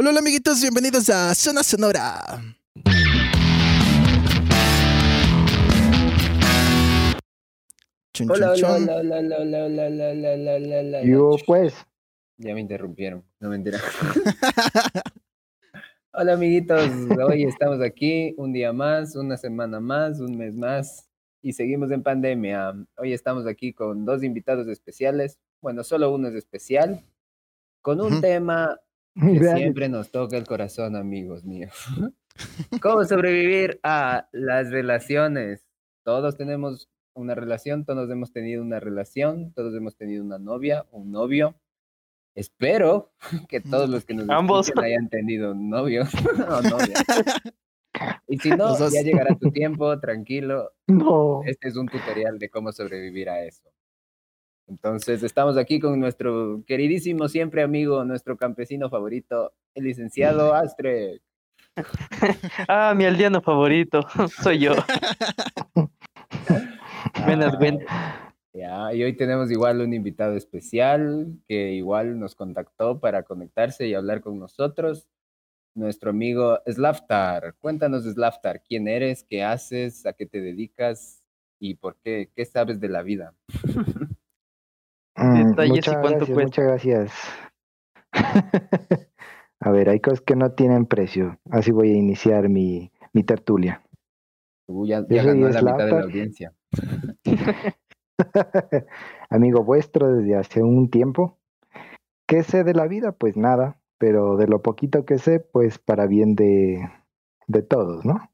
Hola, hola, amiguitos, bienvenidos a Zona Sonora. Chun, Hola, chun, hola, chun. hola, hola, hola, hola, hola, hola, hola, hola, hola, hola. Yo pues, Ya me interrumpieron, no mentira. Hola amiguitos, hoy estamos aquí un día más, una semana más, un mes más y seguimos en pandemia. Hoy estamos aquí con dos invitados especiales, bueno, solo uno es especial, con un tema que siempre nos toca el corazón, amigos míos. ¿Cómo sobrevivir a las relaciones? Todos tenemos una relación, todos hemos tenido una relación, todos hemos tenido una novia, un novio. Espero que todos los que nos Ambos. hayan tenido un novio o novia. Y si no, ya llegará tu tiempo, tranquilo. no, Este es un tutorial de cómo sobrevivir a eso. Entonces, estamos aquí con nuestro queridísimo siempre amigo, nuestro campesino favorito, el licenciado Astre. Ah, mi aldeano favorito, soy yo. Buenas, buenas. Ya, y hoy tenemos igual un invitado especial que igual nos contactó para conectarse y hablar con nosotros. Nuestro amigo Slavtar. Cuéntanos, Slavtar, quién eres, qué haces, a qué te dedicas y por qué, qué sabes de la vida. Mm, detalles y muchas cuánto gracias, cuesta. muchas gracias. A ver, hay cosas que no tienen precio, así voy a iniciar mi, mi tertulia. Ya, ya soy ganó la mitad de la audiencia. Amigo vuestro desde hace un tiempo. ¿Qué sé de la vida? Pues nada, pero de lo poquito que sé, pues para bien de, de todos, ¿no?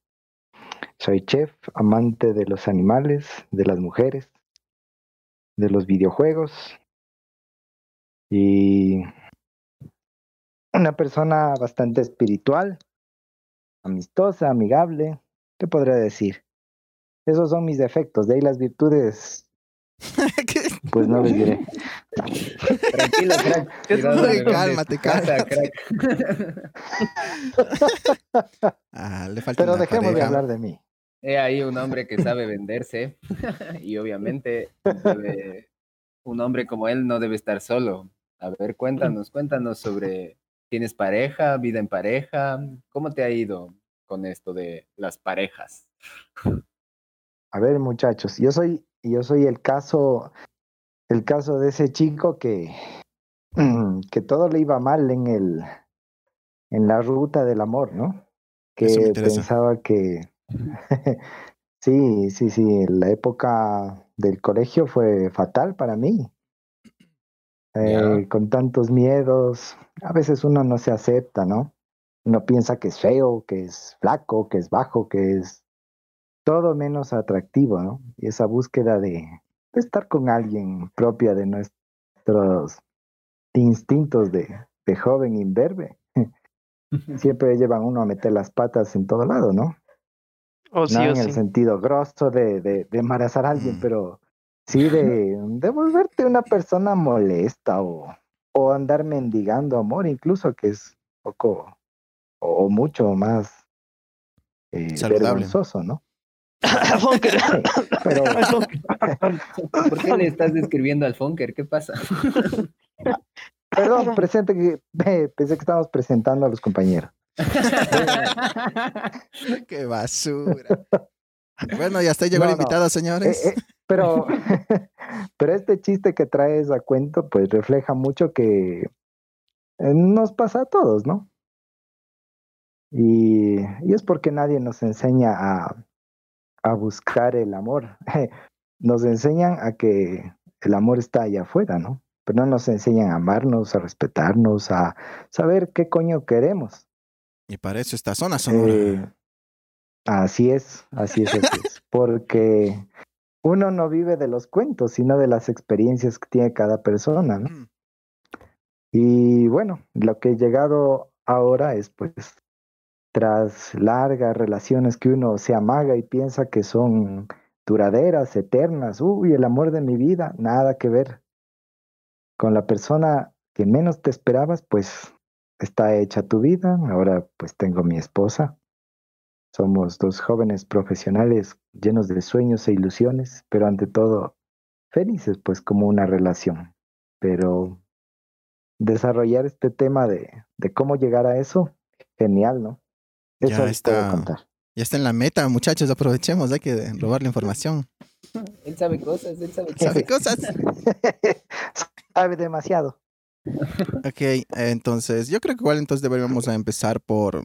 Soy chef, amante de los animales, de las mujeres, de los videojuegos y una persona bastante espiritual, amistosa, amigable, ¿qué podría decir? Esos son mis defectos, de ahí las virtudes, pues no les diré. Tranquilo, crack. Cálmate, cálmate. crack. Ah, le falta Pero dejemos de hablar de mí. He ahí un hombre que sabe venderse y obviamente debe- un hombre como él no debe estar solo. A ver, cuéntanos, cuéntanos sobre, ¿tienes pareja, vida en pareja? ¿Cómo te ha ido con esto de las parejas? A ver, muchachos, yo soy, yo soy el caso, el caso de ese chico que, que todo le iba mal en el, en la ruta del amor, ¿no? Que pensaba que, sí, sí, sí, la época del colegio fue fatal para mí. Eh, con tantos miedos, a veces uno no se acepta, ¿no? Uno piensa que es feo, que es flaco, que es bajo, que es todo menos atractivo, ¿no? Y esa búsqueda de, de estar con alguien propia de nuestros instintos de, de joven imberbe, siempre llevan uno a meter las patas en todo lado, ¿no? O sí, no o en el sentido grosso de, de, de embarazar a alguien, Mm. pero sí de, de volverte una persona molesta o, o andar mendigando amor, incluso que es poco o, o mucho más eh, vergonzoso, ¿no? Funker. Sí, pero ¿Por qué le estás describiendo al Funker? ¿Qué pasa? perdón, presente que pensé que estábamos presentando a los compañeros. Qué basura. Bueno, y hasta llegó No, el no. invitado, Eh, señores. eh, pero, pero este chiste que traes a cuento, pues refleja mucho que eh, nos pasa a todos, ¿no? Y, y es porque nadie nos enseña a, a buscar el amor. Nos enseñan a que el amor está allá afuera, ¿no? Pero no nos enseñan a amarnos, a respetarnos, a saber qué coño queremos. Y para eso está Zona Sonora. Eh, así es, así es, así es. Porque uno no vive de los cuentos, sino de las experiencias que tiene cada persona, ¿no? Mm, Y bueno, lo que he llegado ahora es pues tras largas relaciones que uno se amaga y piensa que son duraderas, eternas, uy, el amor de mi vida, nada que ver. Con la persona que menos te esperabas, pues está hecha tu vida. Ahora pues tengo mi esposa. Somos dos jóvenes profesionales llenos de sueños e ilusiones, pero ante todo felices pues como una relación. Pero desarrollar este tema de, de cómo llegar a eso, genial, ¿no? Eso Ya está. contar. Ya está en la meta, muchachos, aprovechemos, hay que robar la información. Él sabe cosas, él sabe ¿Sabe cosas. cosas? Sabe demasiado. Ok, entonces yo creo que igual entonces deberíamos empezar por,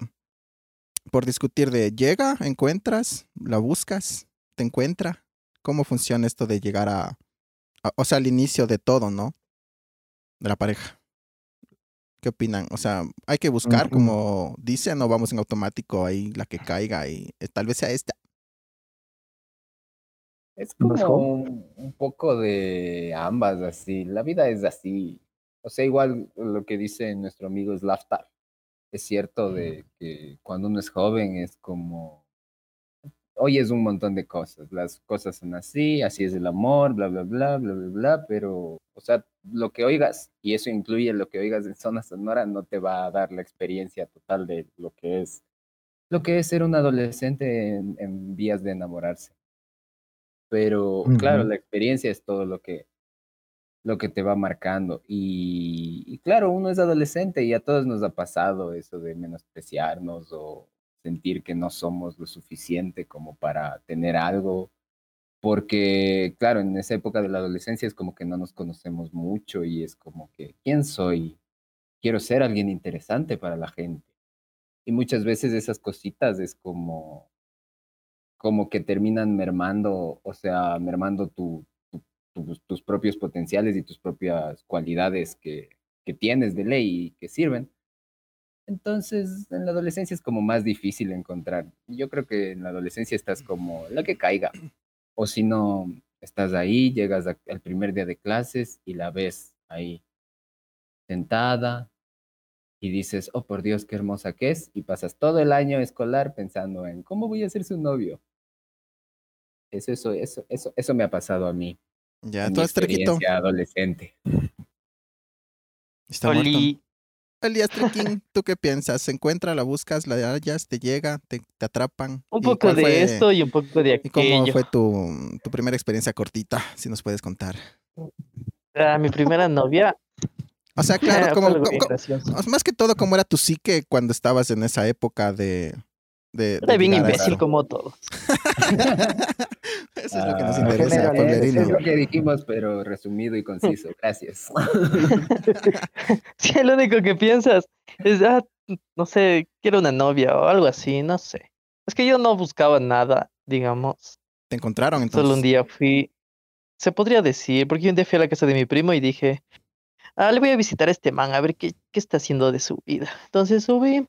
por discutir de llega, encuentras, la buscas, te encuentra. ¿Cómo funciona esto de llegar a, a- o sea, al inicio de todo, ¿no? De la pareja. ¿Qué opinan? O sea, hay que buscar, Ujú. como dicen, o vamos en automático ahí la que caiga y eh, tal vez sea esta. Es ¿Más como un poco de ambas, así. La vida es así. O sea, igual lo que dice nuestro amigo Slaftar. Es cierto de que cuando uno es joven es como. Oyes un montón de cosas. Las cosas son así, así es el amor, bla, bla, bla, bla, bla, bla. Pero, o sea, lo que oigas, y eso incluye lo que oigas en zona sonora, no te va a dar la experiencia total de lo que es. Lo que es ser un adolescente en, en vías de enamorarse pero claro, la experiencia es todo lo que, lo que te va marcando. Y, claro, uno es adolescente y a todos nos ha pasado eso de menospreciarnos o sentir que no somos lo suficiente como para tener algo. Porque, claro, en esa época de la adolescencia es como que no nos conocemos mucho y es como que, ¿quién soy? Quiero ser alguien interesante para la gente. Y muchas veces esas cositas es como, como que terminan mermando, o sea, mermando tu- tus, tus propios potenciales y tus propias cualidades que, que tienes de ley y que sirven. Entonces, en la adolescencia es como más difícil encontrar. Yo creo que en la adolescencia estás como la que caiga. O si no, estás ahí, llegas al primer día de clases y la ves ahí sentada y dices, oh por Dios, qué hermosa que es. Y pasas todo el año escolar pensando en cómo voy a ser su novio. Eso, eso, eso, eso, eso me ha pasado a mí. Ya, todo es trequito. experiencia adolescente. Está muerto. Oli, Elías Trequín, ¿tú qué piensas? ¿Se encuentra, la buscas, la hallas, te llega, te, te atrapan? un ¿Y poco de fue- esto y un poco de ¿Y cómo aquello. fue tu, tu primera experiencia cortita? Si nos puedes contar. Ah, mi primera novia. O sea, claro, como, algo co- bien co- gracioso. más que todo, ¿cómo era tu psique cuando estabas en esa época de... de, bien imbécil eso? como todo. Ah, Eso es lo que nos Ah, interesa, pueblerino. Es lo que dijimos, pero resumido y conciso. Gracias. Si lo único que piensas es, ah, no sé, quiero una novia o algo así, no sé. Es que yo no buscaba nada, digamos. ¿Te encontraron entonces? Solo un día fui, se podría decir, porque un día fui a la casa de mi primo y dije, ah, le voy a visitar a este man, a ver qué, qué está haciendo de su vida. Entonces subí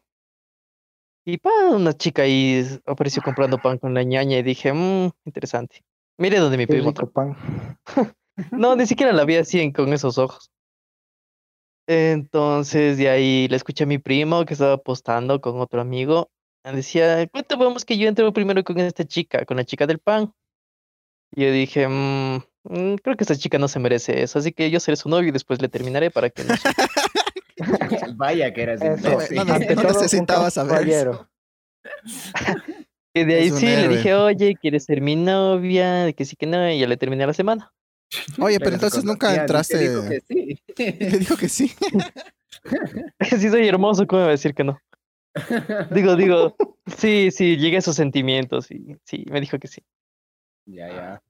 y pa, una chica ahí apareció comprando pan con la ñaña y dije, mmm, interesante. Mire donde mi Qué primo rico pan. no, ni siquiera la vi así en- con esos ojos. Entonces, de ahí le escuché a mi primo que estaba apostando con otro amigo. Decía, ¿cuánto vamos que yo entro primero con esta chica, con la chica del pan? Y yo dije, "Mm, mm, creo que esta chica no se merece eso, así que yo seré su novio y después le terminaré para que no sufra". Vaya que eras Eso, imbécil. no, no, no necesitaba saber caballero. Y de ahí sí, le dije, oye, ¿quieres ser mi novia? De que sí que no, y ya le terminé la semana. Oye, pero entonces nunca y te entraste... dijo que sí. Le dijo que sí. Si soy hermoso, ¿cómo me va a decir que no? Digo, digo, sí, sí, llegué a esos sentimientos y sí, me dijo que sí. Ya, ya.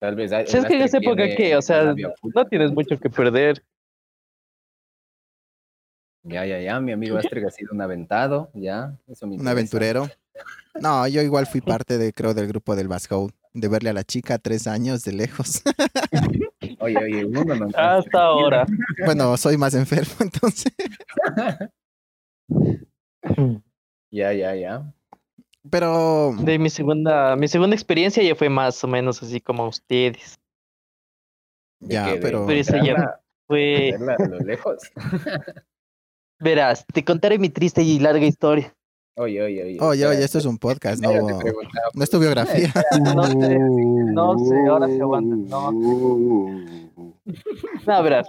Tal vez. hay- Si es que en esa época que, o sea, no tienes mucho que perder. Ya, ya, ya. Mi amigo Astrid ha sido un aventado. Ya. Eso me Un aventurero. No, yo igual fui parte de, creo, del grupo del Basco, de verle a la chica tres años de lejos. Oye, oye, uno no. Hasta ahora. bueno, soy más enfermo, entonces. Ya, ya, ya. Pero De mi segunda, mi segunda experiencia ya fue más o menos así como ustedes. ¿De Ya, pero- Pero ese ya Fue, verla a lo lejos. Verás, te contaré mi triste y larga historia. Oye, oye, oye. Oye, oye, esto es un podcast, no, no es tu biografía. No sé, no sé, ahora se aguanta, no No, verás,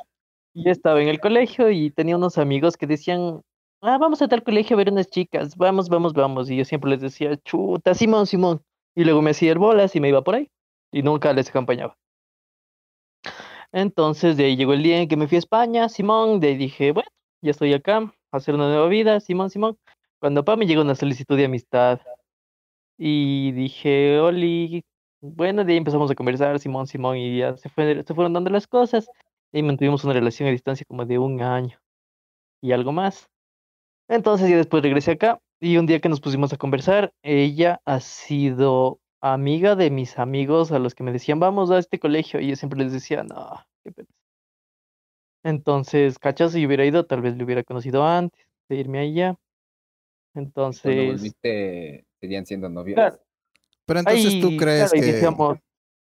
yo estaba en el colegio y tenía unos amigos que decían, ah, vamos a tal colegio a ver unas chicas, vamos, vamos, vamos. Y yo siempre les decía, chuta, Simón, Simón. Y luego me hacía el bolas y me iba por ahí. Y nunca les acompañaba. Entonces de ahí llegó el día en que me fui a España, Simón, de ahí dije, bueno, ya estoy acá, hacer una nueva vida, Simón, Simón. Cuando pa me llegó una solicitud de amistad y dije, Oli, bueno, de ahí empezamos a conversar, Simón, Simón, y ya se, fue, se fueron dando las cosas y mantuvimos una relación a distancia como de un año y algo más. Entonces ya después regresé acá y un día que nos pusimos a conversar, ella ha sido amiga de mis amigos a los que me decían, vamos a este colegio, y yo siempre les decía, no, qué pereza. Entonces, ¿cachas? Si hubiera ido, tal vez le hubiera conocido antes de irme allá. Entonces, volviste, seguían siendo novios. Claro. Pero entonces tú crees claro, que... iniciamos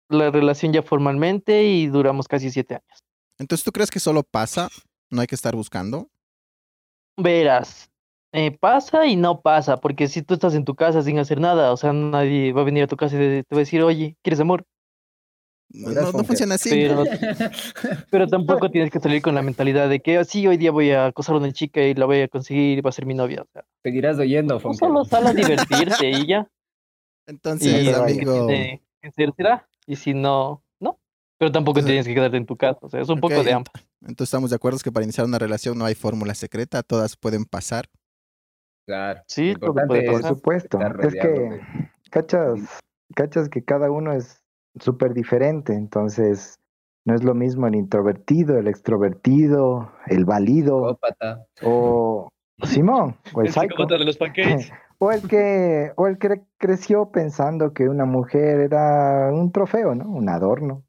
la relación ya formalmente y duramos casi siete años. Entonces tú crees que solo pasa, no hay que estar buscando. Verás, eh, pasa y no pasa, porque si tú estás en tu casa sin hacer nada, o sea, nadie va a venir a tu casa y te va a decir, oye, ¿quieres amor? No, Verás, no- no funciona así. Pero, pero tampoco tienes que salir con la mentalidad de que sí, hoy día voy a acosar a una chica y la voy a conseguir y va a ser mi novia. O sea, Seguirás oyendo, tú Fonker. solo sal a divertirte y ya. Entonces, Y amigo, tiene que ser, será. Y si no, no. Pero tampoco Entonces- tienes que quedarte en tu casa. O sea, es un poco de ambas. entonces estamos de acuerdo que para iniciar una relación no hay fórmula secreta, todas pueden pasar. Claro. Sí, todo puede Por supuesto. Es que, cachas, cachas que cada uno es súper diferente, entonces no es lo mismo el introvertido, el extrovertido, el válido, o Simón, o el El psycho. de los paquetes. O el que, o el que creció pensando que una mujer era un trofeo, ¿no? Un adorno.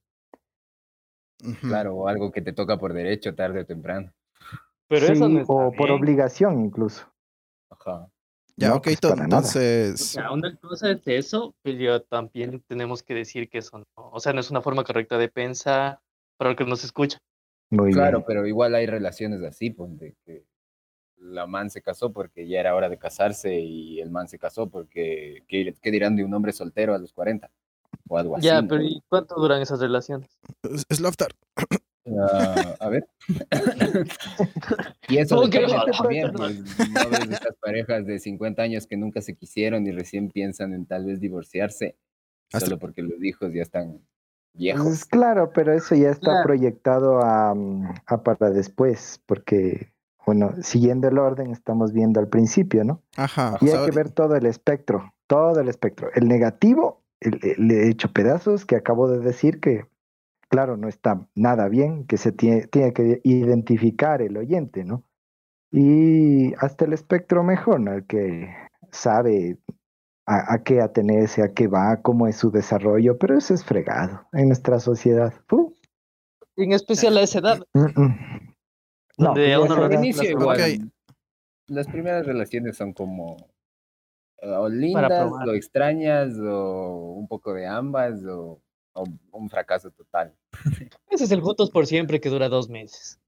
Claro, o algo que te toca por derecho tarde o temprano. Pero eso Sí, no está o por obligación incluso. Ajá. Ya, No, ok, pues, to- para nada. O entonces, sea, una cosa es eso, pero también tenemos que decir que eso no, o sea, no es una forma correcta de pensar para el que nos escucha. Muy Claro, bien. pero igual hay relaciones así, pues, de que la man se casó porque ya era hora de casarse y el man se casó porque, ¿qué, qué dirán de un hombre soltero a los 40? O algo así. Ya, pero ¿y cuánto duran esas relaciones? es- Ah, a ver. y eso también, pues, no ves estas parejas de 50 años que nunca se quisieron y recién piensan en tal vez divorciarse Hasta- solo porque los hijos ya están viejos. Pues claro, pero eso ya está Claro. proyectado a, a para después, porque, bueno, siguiendo el orden, estamos viendo al principio, ¿no? Ajá. Y hay que ver todo el espectro, todo el espectro. El negativo, el- el- le he hecho pedazos que acabo de decir que, claro, no está nada bien, que se tiene, tiene que identificar el oyente, ¿no? Y hasta el espectro mejor, ¿no? El que sabe a, a qué atenerse, a qué va, cómo es su desarrollo, pero eso es fregado en nuestra sociedad. Uh, En especial a esa edad. mm, mm. No, pues a ya uno edad- inicio las- igual. Ok. Las primeras relaciones son como eh, o lindas, o extrañas, o un poco de ambas, o un fracaso total. Ese es el Juntos por Siempre que dura dos meses.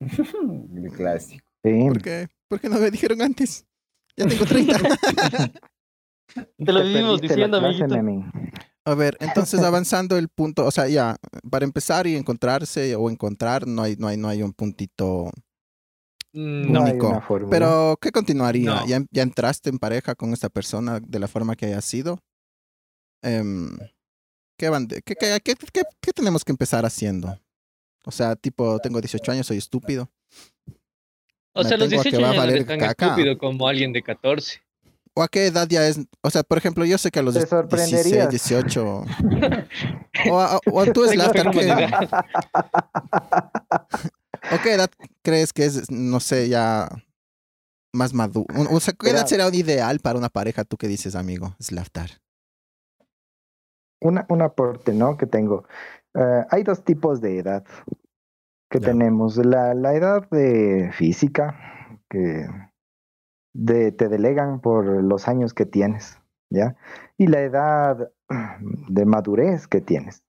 El clásico. Sí. ¿Por qué? ¿Por qué no me dijeron antes? Ya tengo 30. Te lo vivimos diciendo, amiguito. A ver, entonces avanzando el punto, o sea, ya, para empezar y encontrarse o encontrar, no hay, no hay, no hay un puntito. Mm, No único. Pero, ¿qué continuaría? No. ¿Ya, ya entraste en pareja con esta persona de la forma que haya sido? Em, ¿qué, van de- qué, qué, qué- qué- qué tenemos que empezar haciendo? O sea, tipo, tengo 18 años, soy estúpido. o me sea, los tengo que 18 va a años no eres tan caca. estúpido como alguien de 14. ¿O a qué edad ya es? O sea, por ejemplo, yo sé que a los Te 16, sorprenderías. 18. O, a- o tú, que ¿qué, manejar. ¿o qué edad crees que es, no sé, ya más maduro? O sea, ¿qué edad será un ideal para una pareja? ¿Tú qué dices, amigo? Slaftar. Una, un aporte, ¿no? Que tengo. Eh, hay dos tipos de edad que tenemos. La, la edad de física, que de, te delegan por los años que tienes, ¿ya? Y la edad de madurez que tienes,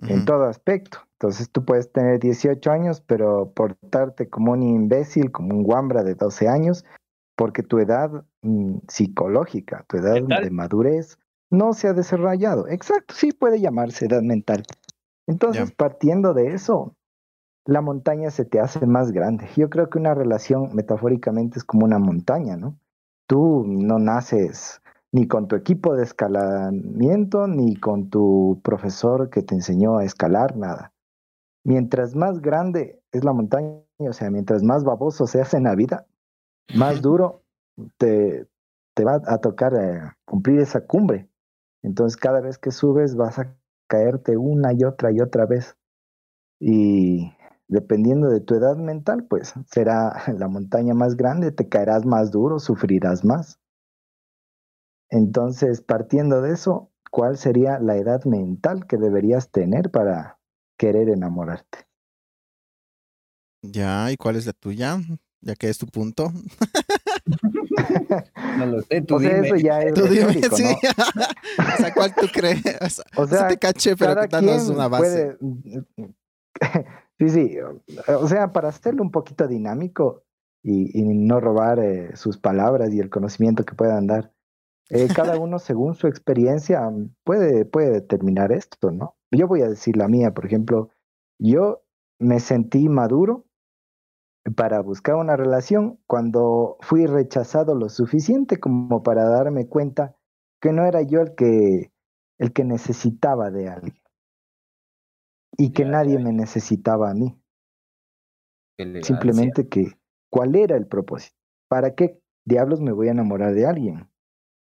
en todo aspecto. Entonces tú puedes tener 18 años, pero portarte como un imbécil, como un guambra de 12 años, porque tu edad mm, psicológica, tu edad de madurez, no se ha desarrollado. Exacto, sí puede llamarse edad mental. Entonces, partiendo de eso, la montaña se te hace más grande. Yo creo que una relación metafóricamente es como una montaña, ¿no? Tú no naces ni con tu equipo de escalamiento, ni con tu profesor que te enseñó a escalar, nada. mientras más grande es la montaña, o sea, mientras más baboso se hace en la vida, más duro te, te va a tocar eh, cumplir esa cumbre. Entonces, cada vez que subes vas a caerte una y otra y otra vez. Y dependiendo de tu edad mental, pues será la montaña más grande, te caerás más duro, sufrirás más. Entonces, partiendo de eso, ¿cuál sería la edad mental que deberías tener para querer enamorarte? Ya, ¿y cuál es la tuya? Ya que es tu punto. No lo sé, tú o sea, dime. eso ya es Tú dime, retórico, sí. ¿no? o sea, ¿cuál tú crees? O sea, O sí sea, te caché, pero danos una base. puede- sí, sí. O sea, para hacerlo un poquito dinámico y, y no robar eh, sus palabras y el conocimiento que puedan dar, eh, cada uno según su experiencia puede, puede determinar esto, ¿no? Yo voy a decir la mía, por ejemplo, yo me sentí maduro para buscar una relación cuando fui rechazado lo suficiente como para darme cuenta que no era yo el que el que necesitaba de alguien y que nadie me necesitaba a mí. Simplemente que, ¿cuál era el propósito? ¿Para qué diablos me voy a enamorar de alguien?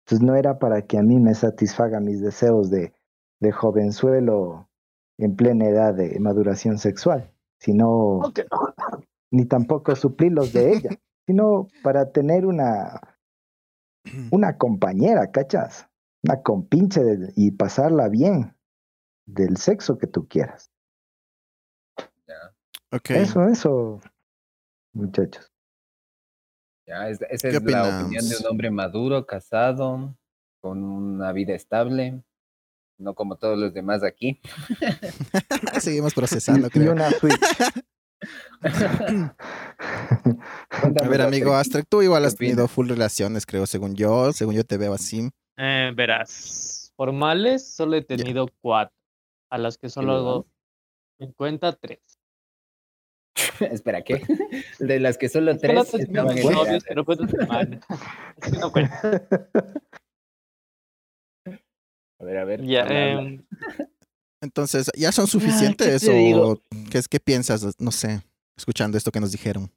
Entonces no era para que a mí me satisfaga mis deseos de, de jovenzuelo en plena edad de maduración sexual, sino ni tampoco suplir los de ella, sino para tener una, una compañera, ¿cachas? Una compinche de- y pasarla bien del sexo que tú quieras. Ok. Eso, eso, muchachos. Ya, es- esa ¿Qué es la opinión de un hombre maduro, casado, con una vida estable, no como todos los demás aquí. Seguimos Y, procesando, y creo. una Switch. A ver, amigo Astrid, Astrek, tú igual ¿qué has tenido full relaciones, creo, según yo. Según yo te veo así. Eh, verás, formales solo he tenido cuatro, a las que solo hago en cuenta tres. Espera, ¿qué? De las que solo tres tres estaban en novios, pero que no cuenta. A ver, a ver. Em, Entonces, ¿ya son ¿qué suficientes o qué, es, qué piensas, no sé, escuchando esto que nos dijeron?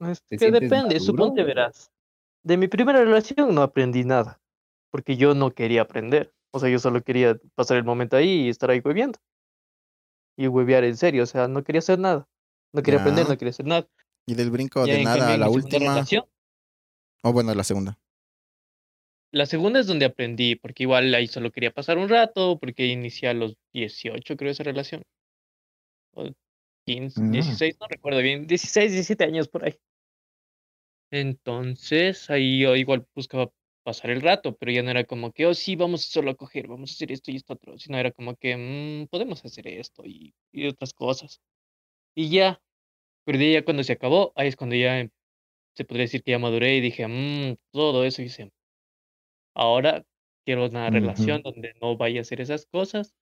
Es ¿Te que depende, maduro? suponte verás. De mi primera relación no aprendí nada, porque yo no quería aprender. O sea, yo solo quería pasar el momento ahí y estar ahí hueviando. Y huevear en serio, o sea, no quería hacer nada. No quería aprender, no quería hacer nada. Y del brinco Ya, de nada cambio, a la última. relación, O bueno, la segunda. La segunda es donde aprendí, porque igual ahí solo quería pasar un rato, porque inicié a los 18, creo, esa relación. O 15, Mm. 16, no recuerdo bien, 16, 17 años por ahí. Entonces, ahí yo igual buscaba pasar el rato, pero ya no era como que, oh, sí, vamos solo a coger, vamos a hacer esto y esto otro, sino era como que, "Mm, podemos hacer esto y, y otras cosas. Y ya, pero de ya cuando se acabó, ahí es cuando ya se podría decir que ya maduré y dije, "Mm, todo eso hice. Ahora quiero una Ujú. relación donde no vaya a hacer esas cosas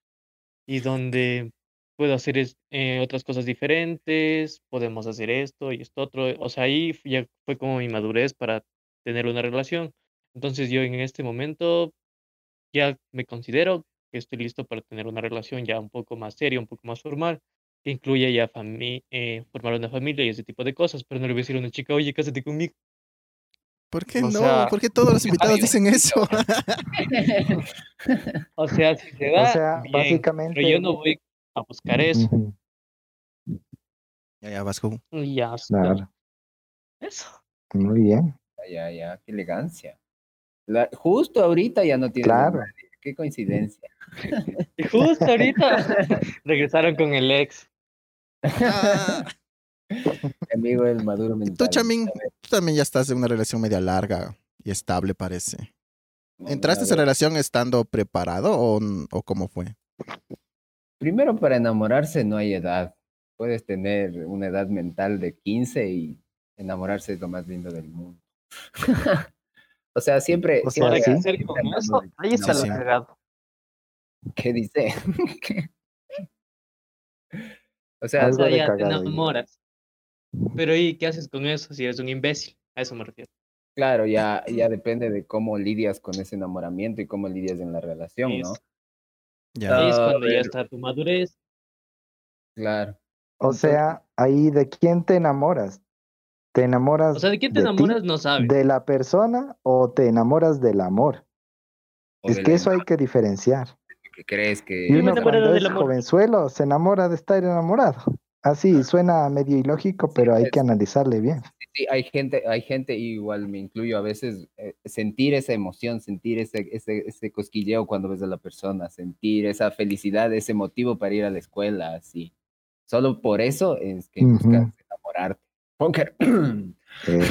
y donde puedo hacer es- eh, otras cosas diferentes, podemos hacer esto y esto otro. O sea, ahí ya fue como mi madurez para tener una relación. Entonces yo en este momento ya me considero que estoy listo para tener una relación ya un poco más seria, un poco más formal, que incluya ya eh, formar una familia y ese tipo de cosas, pero no le voy a decir a una chica, oye, cásate conmigo. ¿Por qué O no? sea, ¿Por qué todos los invitados dicen eso? O sea, si se O da, sea, bien, básicamente. pero yo no voy a buscar eso. Ya, ya, Vasco. Ya. Claro, Eso. muy bien. Ya, ya, qué elegancia. La- justo ahorita ya no tiene Claro. Qué coincidencia. Y justo ahorita regresaron con el ex. Ah, Amigo del maduro mental. tú, Chamín, tú también ya estás en una relación media larga y estable, parece. ¿Entraste a esa relación estando preparado o, o cómo fue? Primero, para enamorarse no hay edad. Puedes tener una edad mental de 15 y enamorarse es lo más lindo del mundo. o sea, siempre... O sea, Para siempre sí. con eso, de ahí está lo sí. cagado. ¿Qué dice? o sea, O sea, ya te enamoras. Pero ¿y qué haces con eso si eres un imbécil? A eso me refiero. claro, ya, ya depende de cómo lidias con ese enamoramiento y cómo lidias en la relación, ¿no? Ya. Ahí es Ah, cuando ya está tu madurez. Claro. O sea, ahí de quién te enamoras. ¿Te enamoras O sea, ¿de quién te enamoras? No sabes. de la persona o te enamoras del amor? O Es que eso hay que diferenciar. que crees que Y uno cuando del es amor. jovenzuelo se enamora de estar enamorado. Así suena medio ilógico, pero hay pues. que analizarle bien. Sí, hay gente, hay gente, igual me incluyo a veces, eh, sentir esa emoción, sentir ese, ese, ese cosquilleo cuando ves a la persona, sentir esa felicidad, ese motivo para ir a la escuela, así. Solo por eso es que buscas enamorarte. Punker. Eh,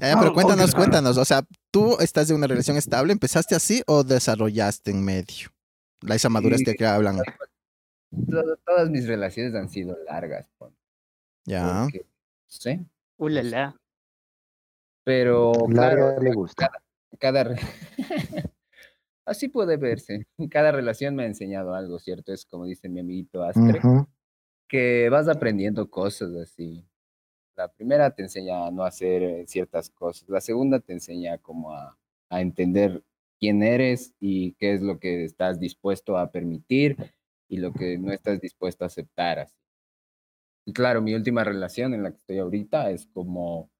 Eh, pero cuéntanos, cuéntanos. O sea, ¿tú estás de una relación estable? ¿Empezaste así o desarrollaste en medio? La esa madurez Sí. de que hablan. Todas mis relaciones han sido largas. pon, Ya. porque- sí, Ulala. pero larga claro, le gusta. cada así puede verse. Cada relación me ha enseñado algo, ¿cierto? Es como dice mi amiguito Astre, que vas aprendiendo cosas así. La primera te enseña a no hacer eh, ciertas cosas. La segunda te enseña como a, a entender quién eres y qué es lo que estás dispuesto a permitir y lo que no estás dispuesto a aceptar. Así. Claro, mi última relación en la que estoy ahorita es como,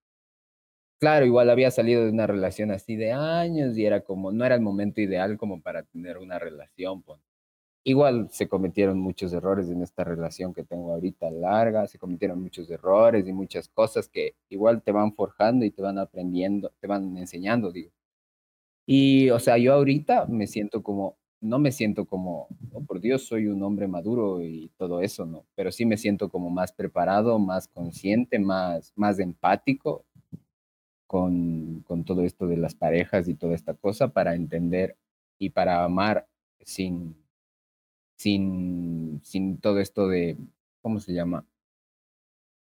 claro, igual había salido de una relación así de años y era como, no era el momento ideal como para tener una relación. Igual se cometieron muchos errores en esta relación que tengo ahorita larga, se cometieron muchos errores y muchas cosas que igual te van forjando y te van aprendiendo, te van enseñando, digo. Y, o sea, yo ahorita me siento como, no me siento como, oh, por Dios, soy un hombre maduro y todo eso, ¿no? Pero sí me siento como más preparado, más consciente, más, más empático con, con todo esto de las parejas y toda esta cosa para entender y para amar sin, sin, sin todo esto de, ¿cómo se llama?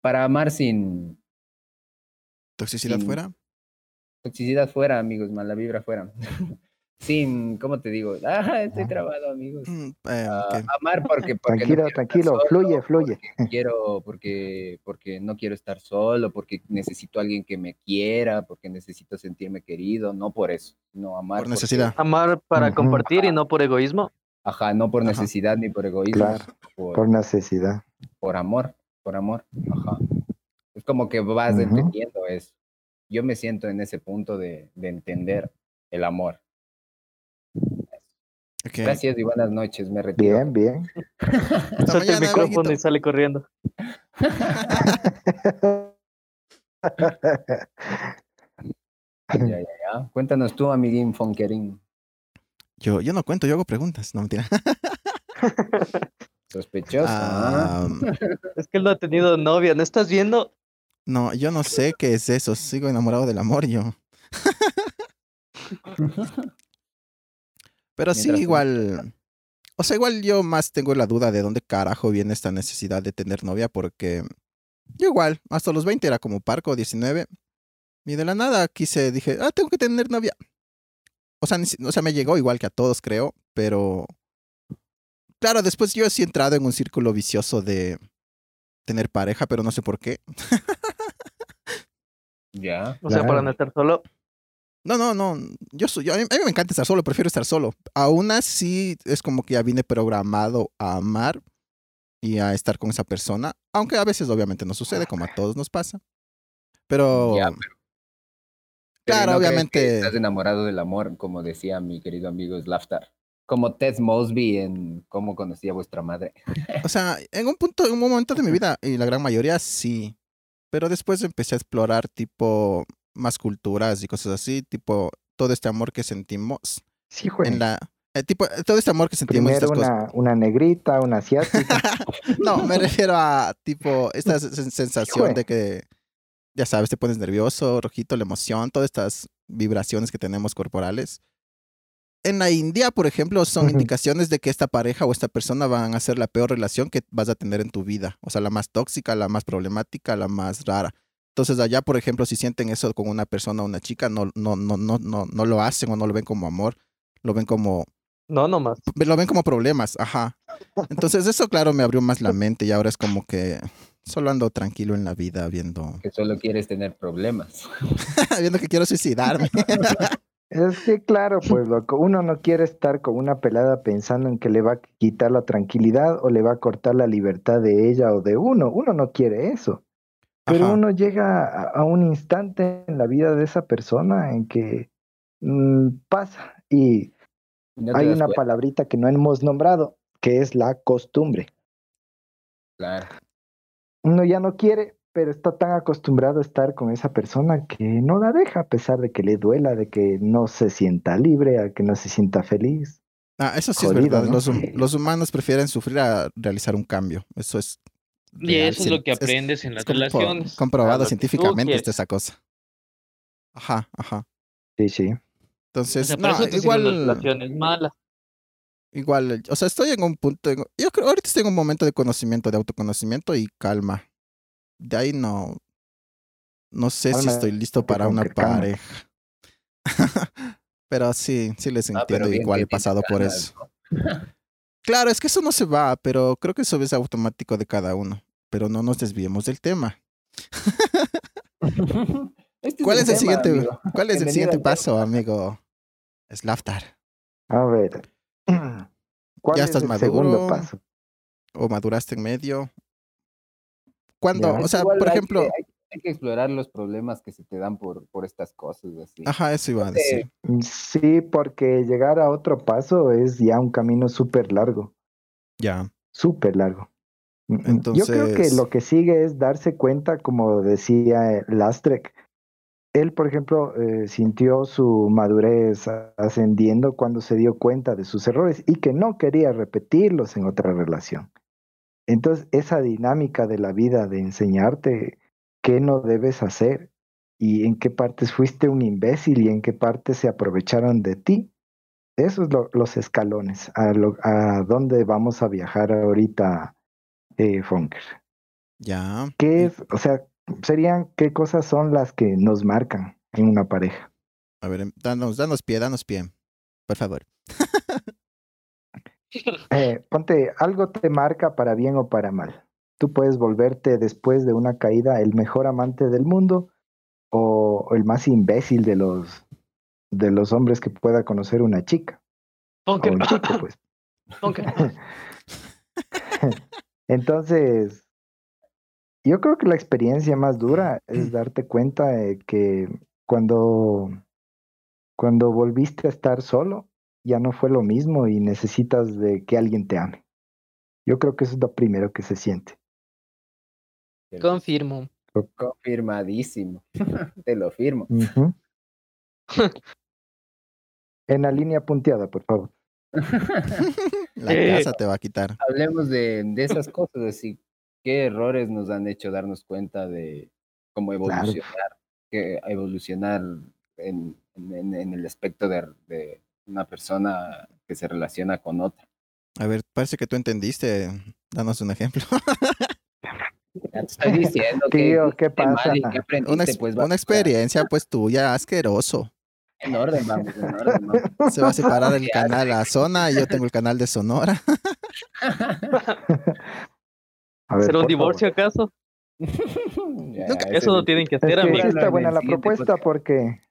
Para amar sin ¿Toxicidad sin- fuera? toxicidad fuera, amigos, mala vibra fuera. sin, ¿cómo te digo? Ah, estoy trabado, amigos. Mm, eh, Ah, amar porque, porque no Tranquilo, tranquilo, solo, fluye, fluye. porque quiero, porque, porque no quiero estar solo, porque necesito a alguien que me quiera, porque necesito sentirme querido, no por eso, no amar Por porque- necesidad. Amar para compartir y no por egoísmo. ajá, no por Ajá. necesidad ni por egoísmo, Claro, por, por necesidad. por amor, por amor, ajá. Es como que vas entendiendo eso. Yo me siento en ese punto de, de entender el amor. Gracias y buenas noches, me retiro. Bien, bien. Suelta el micrófono amiguito. y sale corriendo. Ya, ya, ya. Cuéntanos tú, amiguín Fonkerín. Yo, yo no cuento, yo hago preguntas. No, mentira. Sospechoso. Ah, Es que él no ha tenido novia. ¿No estás viendo? no, yo no sé qué es eso. Sigo enamorado del amor yo. Pero sí, igual. O sea, igual yo más tengo la duda de dónde carajo viene esta necesidad de tener novia, porque yo igual, hasta los 20 era como parco, 19. Y de la nada quise, dije, ah, tengo que tener novia. O sea, ni si- o sea, me llegó igual que a todos, creo, pero. Claro, después yo sí he entrado en un círculo vicioso de tener pareja, pero no sé por qué. Ya. O sea, para no estar solo. No, no, no. Yo soy, yo- a, mí, me encanta estar solo, prefiero estar solo. Aún así, es como que ya vine programado a amar y a estar con esa persona. Aunque a veces, obviamente, no sucede, como a todos nos pasa. Pero, Ya, pero- claro, ¿no crees que obviamente. Estás enamorado del amor, como decía mi querido amigo Slaftar. Como Ted Mosby en Cómo conocí a vuestra madre. O sea, en un punto, en un momento de mi vida, y la gran mayoría sí. Pero después empecé a explorar, tipo, más culturas y cosas así, tipo, todo este amor que sentimos Sí, güey. en la. eh, tipo, todo este amor que sentimos en Primero estas cosas. una, una negrita, una asiática. No, me refiero a tipo esta sen- sensación Híjole. de que, ya sabes, te pones nervioso, rojito, la emoción, todas estas vibraciones que tenemos corporales. En la India, por ejemplo, son Ujú. indicaciones de que esta pareja o esta persona van a ser la peor relación que vas a tener en tu vida. O sea, la más tóxica, la más problemática, la más rara. Entonces, allá, por ejemplo, si sienten eso con una persona o una chica, no, no, no, no, no, no lo hacen o no lo ven como amor, lo ven como No, nomás. lo ven como problemas, ajá. Entonces eso, claro, me abrió más la mente y ahora es como que solo ando tranquilo en la vida viendo, Que solo quieres tener problemas. viendo que quiero suicidarme. Es que claro, pues loco, uno no quiere estar con una pelada pensando en que le va a quitar la tranquilidad o le va a cortar la libertad de ella o de uno. Uno no quiere eso. Pero Ajá. uno llega a, a un instante en la vida de esa persona en que mm, pasa y No hay una cuenta, palabrita que no hemos nombrado, que es la costumbre. claro. Uno ya no quiere, pero está tan acostumbrado a estar con esa persona que no la deja, a pesar de que le duela, de que no se sienta libre, a que no se sienta feliz. Ah, eso sí es verdad. ¿no? Los, los humanos prefieren sufrir a realizar un cambio. Eso es. Y real, eso es lo que aprendes en las relaciones. comprobado científicamente está esa cosa. Ajá, ajá. Sí, sí. O Entonces, sea, no, igual, relaciones malas. igual, o sea, estoy en un punto, en- yo creo, ahorita estoy en un momento de conocimiento, de autoconocimiento y calma. De ahí no, no sé si estoy listo para una pareja. Pero sí, sí les Ah, entiendo, igual he pasado por eso. Claro, es que eso no se va, pero creo que eso es automático de cada uno. Pero no nos desviemos del tema. Este ¿Cuál es el tema, siguiente, amigo. cuál es el siguiente paso, amigo Slaftar? A ver. ¿Cuál Ya es estás el maduro. segundo paso? ¿O maduraste en medio? Cuando, Ya. o sea, por hay que- ejemplo, hay, hay que explorar los problemas que se te dan por, por estas cosas así. ajá, eso iba a Eh, decir. Sí, porque llegar a otro paso es ya un camino súper largo, Ya. súper largo. Mm. Yo creo que Entonces- lo que sigue es darse cuenta, como decía eh, Lastrek, él, por ejemplo, eh, sintió su madurez ascendiendo cuando se dio cuenta de sus errores y que no quería repetirlos en otra relación. Entonces, esa dinámica de la vida de enseñarte qué no debes hacer y en qué partes fuiste un imbécil y en qué partes se aprovecharon de ti, esos son los escalones a, lo- a dónde vamos a viajar ahorita, eh, Funker. Ya. ¿Qué es, o sea, serían qué cosas son las que nos marcan en una pareja? A ver, em, danos, danos pie, danos pie. Por favor. Eh, ponte, algo te marca para bien o para mal. Tú puedes volverte después de una caída el mejor amante del mundo o, o el más imbécil de los de los hombres que pueda conocer una chica o Funker, un chico, pues. Entonces, yo creo que la experiencia más dura es darte cuenta de que cuando, cuando volviste a estar solo, ya no fue lo mismo y necesitas de que alguien te ame. Yo creo que eso es lo primero que se siente. Confirmo. Confirmadísimo. Te lo firmo. En la línea punteada, por favor. La Eh. casa te va a quitar. Hablemos de, de esas cosas, así, qué errores nos han hecho darnos cuenta de cómo Claro. evolucionar, que evolucionar en, en- en el aspecto de, de una persona que se relaciona con otra. A ver, parece que tú entendiste. Danos un ejemplo. Estoy diciendo que Tío, ¿qué hiciste mal pasa? que Una, pues, una experiencia, pues tuya, asqueroso. En orden, vamos, en orden. vamos. Se va a separar el canal a zona y yo tengo el canal de Sonora. Ver, ¿Será un divorcio acaso? Ya, Nunca- ese Eso no tienen que hacer, Es que sí está en buena la propuesta podcast. porque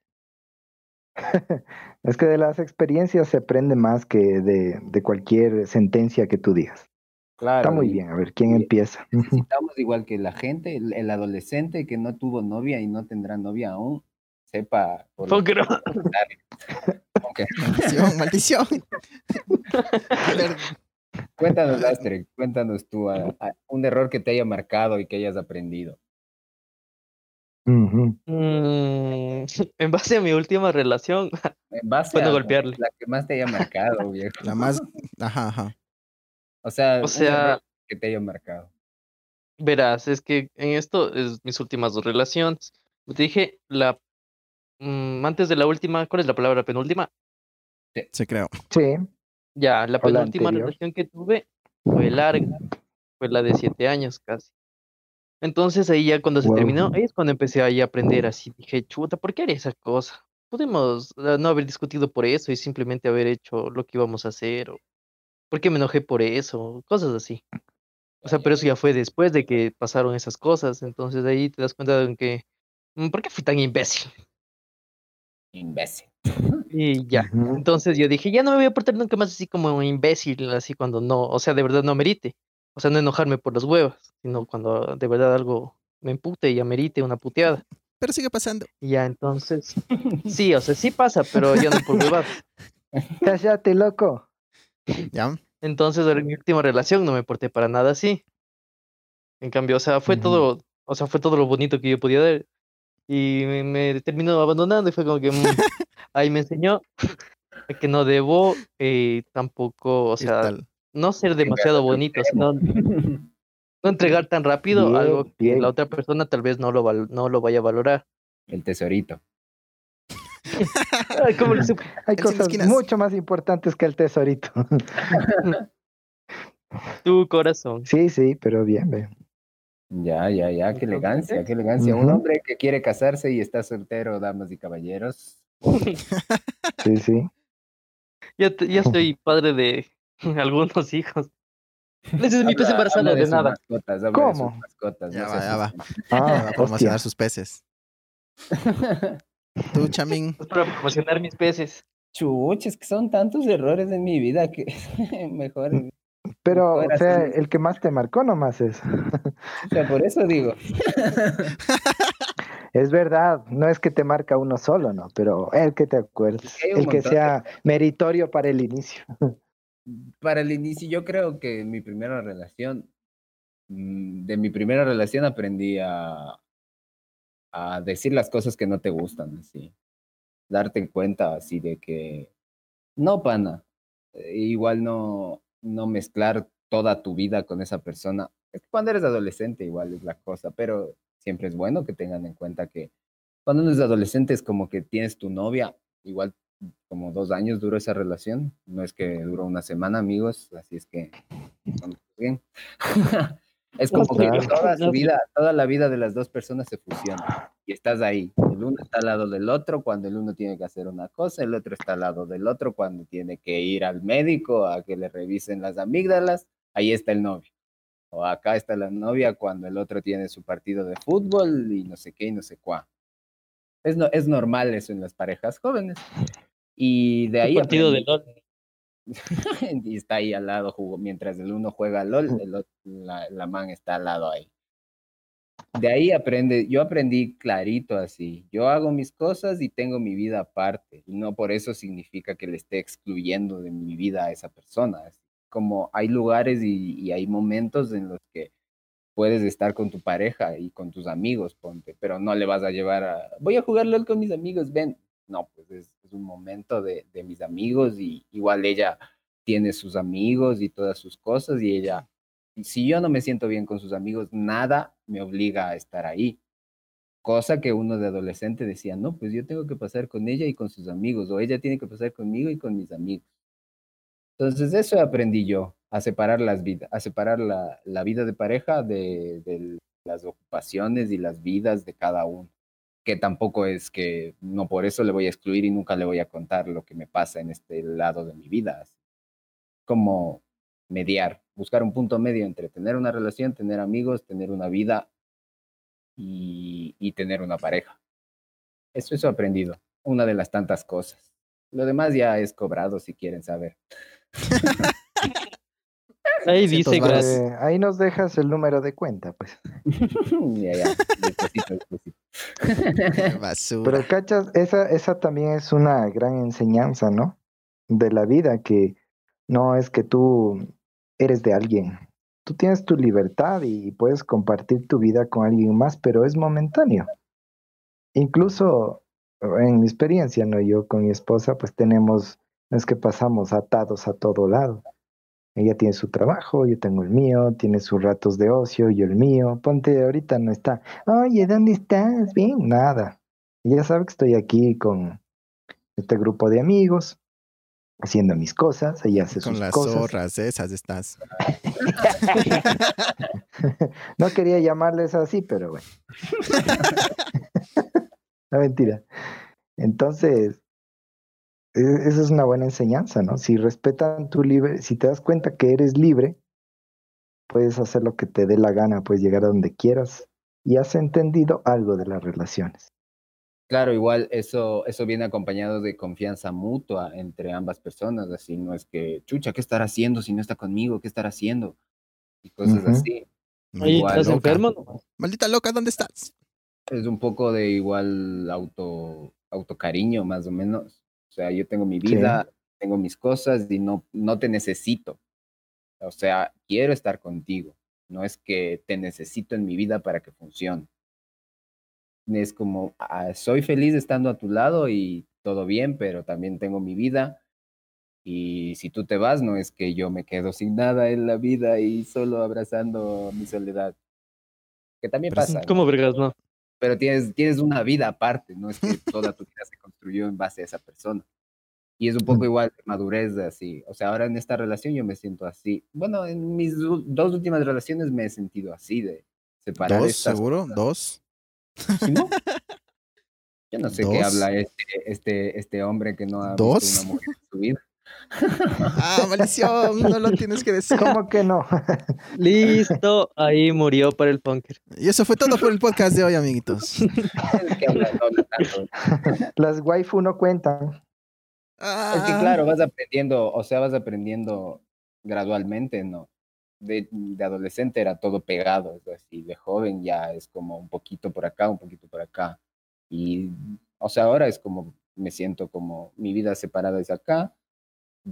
es que de las experiencias se aprende más que de, de cualquier sentencia que tú digas. Claro, Está muy bien, a ver, ¿quién empieza? Necesitamos igual que la gente, el, el adolescente que no tuvo novia y no tendrá novia aún, sepa. por lo que Funker. va a pasar. Ok. Maldición, maldición. A ver, Cuéntanos, Asterix, cuéntanos tú a- a- un error que te haya marcado y que hayas aprendido. Mm, en base a mi última relación, En base Puedo a golpearle. la que más te haya marcado, viejo. la más. Ajá, ajá. O sea, o que te haya marcado. verás, es que en esto es mis últimas dos relaciones. Como Te dije, la mm, antes de la última, ¿cuál es la palabra penúltima? Sí, creo. Sí, Ya, la O penúltima relación que tuve fue larga, fue la de siete años casi. Entonces ahí ya cuando se Wow. terminó, ahí es cuando empecé ahí a aprender así. Dije, chuta, ¿por qué haría esa cosa? Podemos eh, no haber discutido por eso y simplemente haber hecho lo que íbamos a hacer. O, ¿Por qué me enojé por eso? Cosas así. O sea, pero eso ya fue después de que pasaron esas cosas. Entonces ahí te das cuenta de que, mm, ¿por qué fui tan imbécil? Imbécil. Y ya. Entonces yo dije, ya no me voy a portar nunca más así como un imbécil, así cuando no, o sea, de verdad no merite. O sea, no enojarme por las huevas, sino cuando de verdad algo me empute y amerite una puteada. Pero sigue pasando. Y ya, entonces, sí, o sea, sí pasa, pero ya no por huevadas. Cállate, loco. ¿Ya? Entonces, en mi última relación no me porté para nada así. En cambio, o sea, fue Ujú. todo, o sea, fue todo lo bonito que yo podía dar. Y me, me terminó abandonando y fue como que mm, ahí me enseñó que no debo eh, tampoco, o ¿Qué sea, no ser demasiado bonito, sino no entregar tan rápido Bien, algo que bien. la otra persona tal vez no lo, val- no lo vaya a valorar. El tesorito. Ay, ¿cómo lo supe? Hay El cosas mucho más importantes que el tesorito. Tu corazón. sí, sí, pero bien, bien. Ya, ya, ya, qué elegancia, qué elegancia. Un hombre que quiere casarse y está soltero, damas y caballeros. Sí, sí. Ya, te- ya soy padre de algunos hijos. Ese es mi pez embarazada de sus naba. Mascotas, de ¿Cómo? mascotas, Ya no va, ya va. Ya va Ah, a hostia. promocionar sus peces. Tú, Chamín. Es para promocionar mis peces. Chuches, que son tantos errores en mi vida que mejor. Pero, Mejor o sea, así. el que más te marcó nomás es. O sea, por eso digo. Es verdad, no es que te marca uno solo, ¿no? Pero el que te acuerdes, el que de- sea meritorio para el inicio. Para el inicio, yo creo que en mi primera relación, mm, de mi primera relación aprendí a, a decir las cosas que no te gustan, así. Darte cuenta así de que, no, pana, eh, igual no, no mezclar toda tu vida con esa persona. Cuando eres adolescente igual es la cosa, pero siempre es bueno que tengan en cuenta que cuando uno es adolescente es como que tienes tu novia, igual como dos años duró esa relación, no es que duró una semana, amigos, así es que bien. es como que Claro. toda su vida, toda la vida de las dos personas se fusiona y estás ahí. El uno está al lado del otro cuando el uno tiene que hacer una cosa, el otro está al lado del otro cuando tiene que ir al médico a que le revisen las amígdalas, ahí está el novio. O acá está la novia cuando el otro tiene su partido de fútbol y no sé qué y no sé cuá. Es, no, es normal eso en las parejas jóvenes. Y de ahí partido de aprendí- LOL. y está ahí al lado, jugó, mientras el uno juega LOL, el otro- la, la man está al lado ahí. De ahí aprende, yo aprendí clarito así, yo hago mis cosas y tengo mi vida aparte, y no por eso significa que le esté excluyendo de mi vida a esa persona. así Como hay lugares y, y hay momentos en los que puedes estar con tu pareja y con tus amigos, ponte, pero no le vas a llevar a, voy a jugar LOL con mis amigos, ven. No, pues es, es un momento de, de mis amigos y igual ella tiene sus amigos y todas sus cosas y ella, si yo no me siento bien con sus amigos, nada me obliga a estar ahí. Cosa que uno de adolescente decía, no, pues yo tengo que pasar con ella y con sus amigos, o ella tiene que pasar conmigo y con mis amigos. Entonces eso aprendí yo, a separar las vidas, a separar la, la vida de pareja de, de las ocupaciones y las vidas de cada uno. Que tampoco es que no por eso le voy a excluir y nunca le voy a contar lo que me pasa en este lado de mi vida. Como mediar, buscar un punto medio entre tener una relación, tener amigos, tener una vida y, y tener una pareja. Eso, he aprendido, una de las tantas cosas. Lo demás ya es cobrado si quieren saber. Ahí dice gracias. Eh, ahí nos dejas el número de cuenta, pues. ya, ya, despacito, despacito. Basura. Pero cachas, esa, esa también es una gran enseñanza, ¿no? De la vida, que no es que tú eres de alguien. Tú tienes tu libertad y puedes compartir tu vida con alguien más, pero es momentáneo. Incluso en mi experiencia, ¿no? Yo con mi esposa, pues tenemos, no es que pasamos atados a todo lado. Ella tiene su trabajo, yo tengo el mío, tiene sus ratos de ocio, yo el mío. Ponte, ahorita no está. Oye, ¿dónde estás? Bien, nada. Ella sabe que estoy aquí con este grupo de amigos, haciendo mis cosas. Ella hace Con sus las cosas. zorras esas estás. no quería llamarles así, pero bueno. no mentira. Entonces, esa es una buena enseñanza, ¿no? Si respetan tu libre, si te das cuenta que eres libre, puedes hacer lo que te dé la gana, puedes llegar a donde quieras y has entendido algo de las relaciones. Claro, igual eso, eso viene acompañado de confianza mutua entre ambas personas, así no es que, chucha, ¿qué estará haciendo si no está conmigo? ¿Qué estará haciendo? Y cosas así. Igual, loca. enfermo. nomás. Maldita loca, ¿dónde estás? Es un poco de igual auto, autocariño, más o menos. O sea, yo tengo mi vida, tengo mis cosas y no, no te necesito. O sea, quiero estar contigo. No es que te necesito en mi vida para que funcione. Es como, ah, soy feliz estando a tu lado y todo bien, pero también tengo mi vida. Y si tú te vas, no es que yo me quedo sin nada en la vida y solo abrazando mi soledad. Que también Pero pasa. ¿no? ¿Cómo vergas, no? Pero tienes, tienes una vida aparte, no es que toda tu vida se construyó en base a esa persona. Y es un poco igual de madurez así. O sea, ahora en esta relación yo me siento así. Bueno, en mis dos últimas relaciones me he sentido así, de separar ¿Dos, seguro? cosas. ¿Dos? ¿Sí, no? Yo no sé qué ¿Dos? habla este, este, este hombre que no ha ¿Dos? visto una mujer en su vida. Ah, maldición, no lo tienes que decir. ¿Cómo que no? Listo, ahí murió para el punker. Y eso fue todo por el podcast de hoy, amiguitos. Las waifu no cuentan. Es que Ah, claro, vas aprendiendo, o sea, vas aprendiendo gradualmente, ¿no? De, de adolescente era todo pegado, es así, de joven ya es como un poquito por acá, un poquito por acá. Y, o sea, ahora es como, me siento como mi vida separada es acá,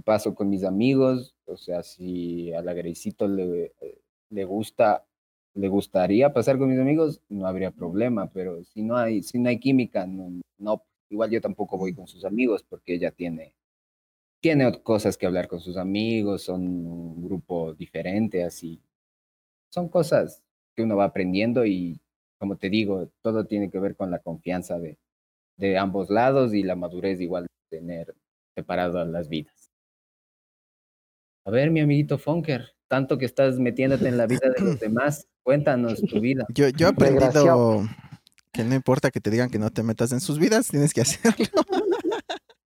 paso con mis amigos, o sea, si a la Grecito le, eh, le gusta, le gustaría pasar con mis amigos, no habría problema, pero si no hay, si no hay química, no, no, igual yo tampoco voy con sus amigos porque ella tiene, tiene cosas que hablar con sus amigos, son un grupo diferente, así. Son cosas que uno va aprendiendo y, como te digo, todo tiene que ver con la confianza de, de ambos lados y la madurez igual de tener separadas las vidas. A ver, mi amiguito Fonker, tanto que estás metiéndote en la vida de los demás, cuéntanos tu vida. yo, yo he aprendido que no importa que te digan que no te metas en sus vidas, tienes que hacerlo.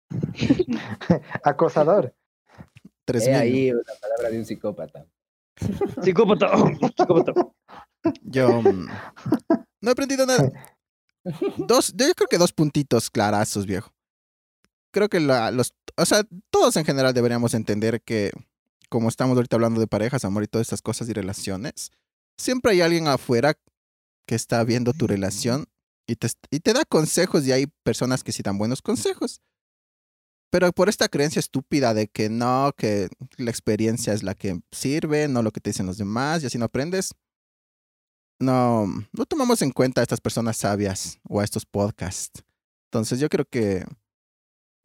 Acosador. Tres He mil. ahí la palabra de un psicópata. Psicópata. Psicópata. Yo mm, no he aprendido nada. Dos, yo creo que dos puntitos clarazos, viejo. Creo que la, los, o sea, todos en general deberíamos entender que, como estamos ahorita hablando de parejas, amor y todas estas cosas y relaciones, siempre hay alguien afuera que está viendo tu relación y te, y te da consejos y hay personas que sí dan buenos consejos. Pero por esta creencia estúpida de que no, que la experiencia es la que sirve, no lo que te dicen los demás y así no aprendes, no, no tomamos en cuenta a estas personas sabias o a estos podcasts. Entonces yo creo que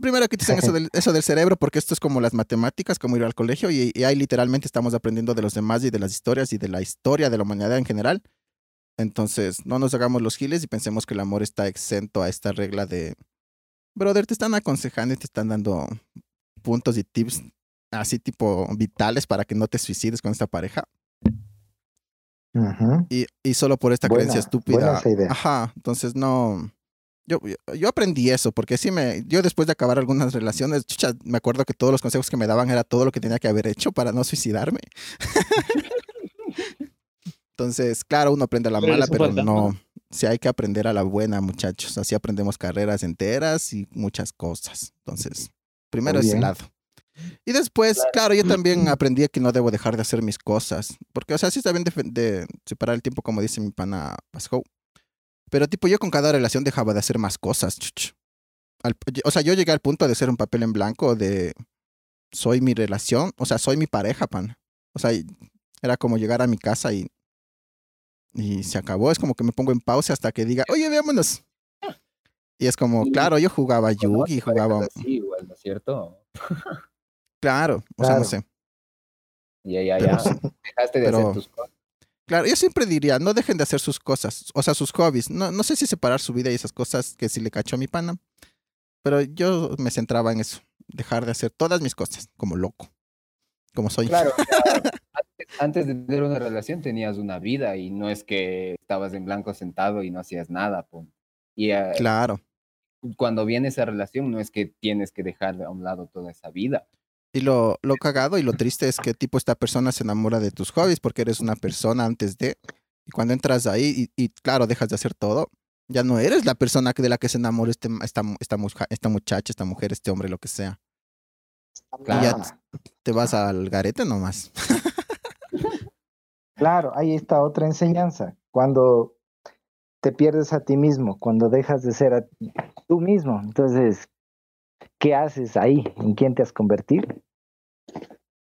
primero quiten eso del, eso del cerebro porque esto es como las matemáticas, como ir al colegio y, y ahí literalmente estamos aprendiendo de los demás y de las historias y de la historia de la humanidad en general. Entonces no nos hagamos los giles y pensemos que el amor está exento a esta regla de, brother, te están aconsejando y te están dando puntos y tips así tipo vitales para que no te suicides con esta pareja. Ujú. Y, y solo por esta Buena, creencia estúpida. buena esa idea. Ajá, entonces no. Yo, yo, aprendí eso, porque sí me. Yo después de acabar algunas relaciones, chucha, me acuerdo que todos los consejos que me daban era todo lo que tenía que haber hecho para no suicidarme. entonces, claro, uno aprende a la Pero mala, pero fantasma. no. Sí hay que aprender a la buena, muchachos. Así aprendemos carreras enteras y muchas cosas. Entonces, primero ese lado. Y después, claro, yo también aprendí que no debo dejar de hacer mis cosas. Porque, o sea, sí está bien de, de separar el tiempo, como dice mi pana Pasco. Pero, tipo, yo con cada relación dejaba de hacer más cosas. Al- o sea, yo llegué al punto de ser un papel en blanco de soy mi relación, o sea, soy mi pareja, pan. O sea, era como llegar a mi casa y, y se acabó. Es como que me pongo en pausa hasta que diga, oye, veámonos. Y es como, claro, yo jugaba Yugi, jugaba. así, igual, ¿no es cierto? Claro, o sea, no Claro. sé. Ya, ya, ya. sí. Dejaste de Pero- hacer tus cosas. Claro, yo siempre diría, no dejen de hacer sus cosas, o sea, sus hobbies. No, no sé si separar su vida y esas cosas que sí le cachó a mi pana, pero yo me centraba en eso, dejar de hacer todas mis cosas, como loco, como soy. Claro, antes de tener una relación tenías una vida y no es que estabas en blanco sentado y no hacías nada. pum. Y eh, Claro. cuando viene esa relación no es que tienes que dejar a un lado toda esa vida. Y lo, lo cagado y lo triste es que tipo esta persona se enamora de tus hobbies porque eres una persona antes de, y cuando entras ahí y, y claro, dejas de hacer todo, Ya no eres la persona de la que se enamora este, esta, esta, esta muchacha, esta mujer, este hombre, lo que sea. Claro. ya- Te vas al garete nomás. Claro, ahí está otra enseñanza. Cuando te pierdes a ti mismo, cuando dejas de ser a- tú mismo, entonces, ¿qué haces ahí? ¿En quién te has convertido?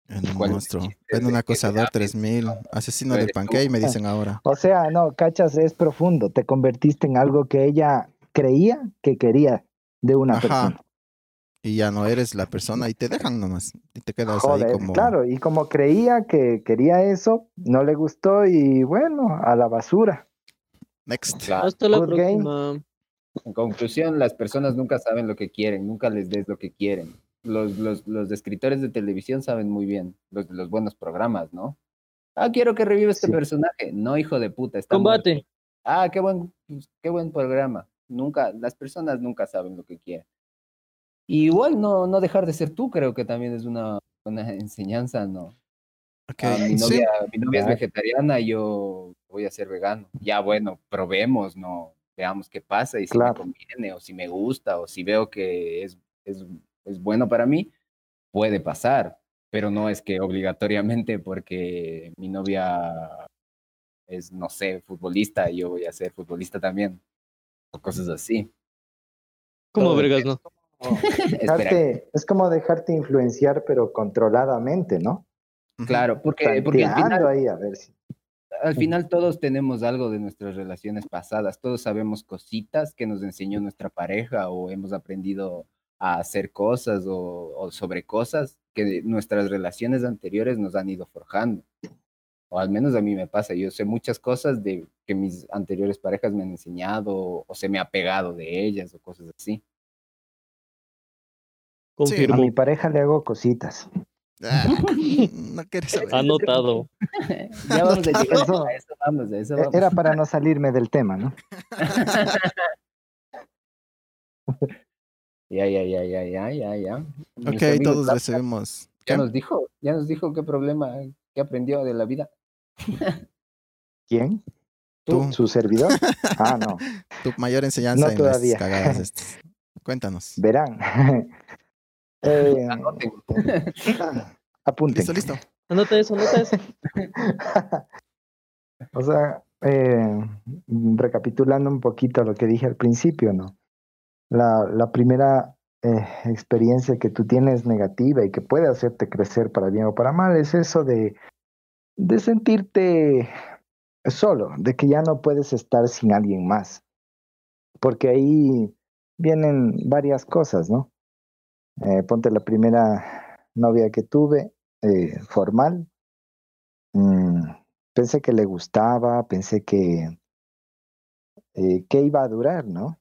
En un ¿Cuál es el monstruo. En de un acosador ames? 3000. Asesino tú. panqué, me dicen ahora. O sea, no, cachas, es profundo. Te convertiste en algo que ella creía que quería de una Ajá. persona. Y ya no eres la persona y te dejan nomás. Y te quedas Joder, ahí como. claro, y como creía que quería eso, no le gustó y bueno, a la basura. Next. Hasta la Good game. En conclusión, las personas nunca saben lo que quieren, nunca les des lo que quieren. Los, los, los escritores de televisión saben muy bien, los, los buenos programas, ¿no? Ah, quiero que reviva este Sí. personaje. No, hijo de puta, está muerto. Combate. Ah, qué buen, pues, qué buen programa. Nunca, las personas nunca saben lo que quieren. Y igual no, no dejar de ser tú, creo que también es una, una enseñanza, ¿no? Ok, Ah, mi sí. novia, mi novia es vegetariana y yo voy a ser vegano. Ya bueno, probemos, no veamos qué pasa y si Claro. me conviene o si me gusta o si veo que es, es, es bueno para mí, puede pasar, pero no es que obligatoriamente porque mi novia es, no sé, futbolista, yo voy a ser futbolista también, o cosas así. ¿Cómo Todo vergas, no? Dejarte- es como dejarte influenciar, pero controladamente, ¿no? Claro, porque, porque al final, ahí a ver si. Al final todos tenemos algo de nuestras relaciones pasadas, todos sabemos cositas que nos enseñó nuestra pareja o hemos aprendido a hacer cosas o, o sobre cosas que nuestras relaciones anteriores nos han ido forjando. O al menos a mí me pasa, yo sé muchas cosas de que mis anteriores parejas me han enseñado o se me ha pegado de ellas o cosas así. A Confirmo. mi pareja le hago cositas. Ah, no quieres saber. Anotado. Ya vamos a llegar Eso- a eso, vamos, a eso E- vamos. Era para no salirme del tema, ¿no? Ya, ya, ya, ya, ya, ya, ya. Ok, amigo todos recibimos. Ya ¿Qué? nos dijo, ya nos dijo qué problema, qué aprendió de la vida. ¿Quién? Tú. ¿Su servidor? Ah, no. Tu mayor enseñanza No en todavía. las cagadas estas. Cuéntanos. Verán. Eh, Anoten. apunten. Listo, listo. Anota eso, anota eso. O sea, eh, recapitulando un poquito lo que dije al principio, ¿no? La, la primera eh, experiencia que tú tienes negativa y que puede hacerte crecer para bien o para mal es eso de, de sentirte solo, de que ya no puedes estar sin alguien más. Porque ahí vienen varias cosas, ¿no? Eh, ponte la primera novia que tuve, eh, formal. mm, pensé que le gustaba, pensé que, eh, que iba a durar, ¿no?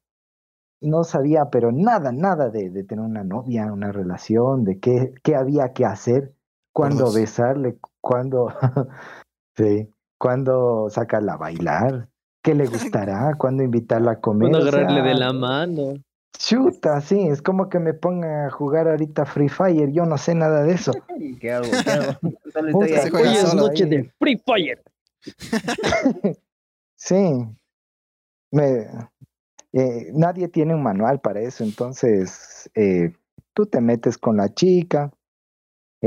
No sabía, pero nada, nada de, de tener una novia, una relación, de qué, qué había que hacer, cuándo besarle, cuándo, sí, cuándo sacarla a bailar, qué le gustará, cuándo invitarla a comer. Cuando o agarrarle de la mano. Chuta, sí, es como que me ponga a jugar ahorita Free Fire, yo no sé nada de eso. Hoy es noche ahí. de Free Fire. Sí, me, eh, nadie tiene un manual para eso, entonces eh, tú te metes con la chica,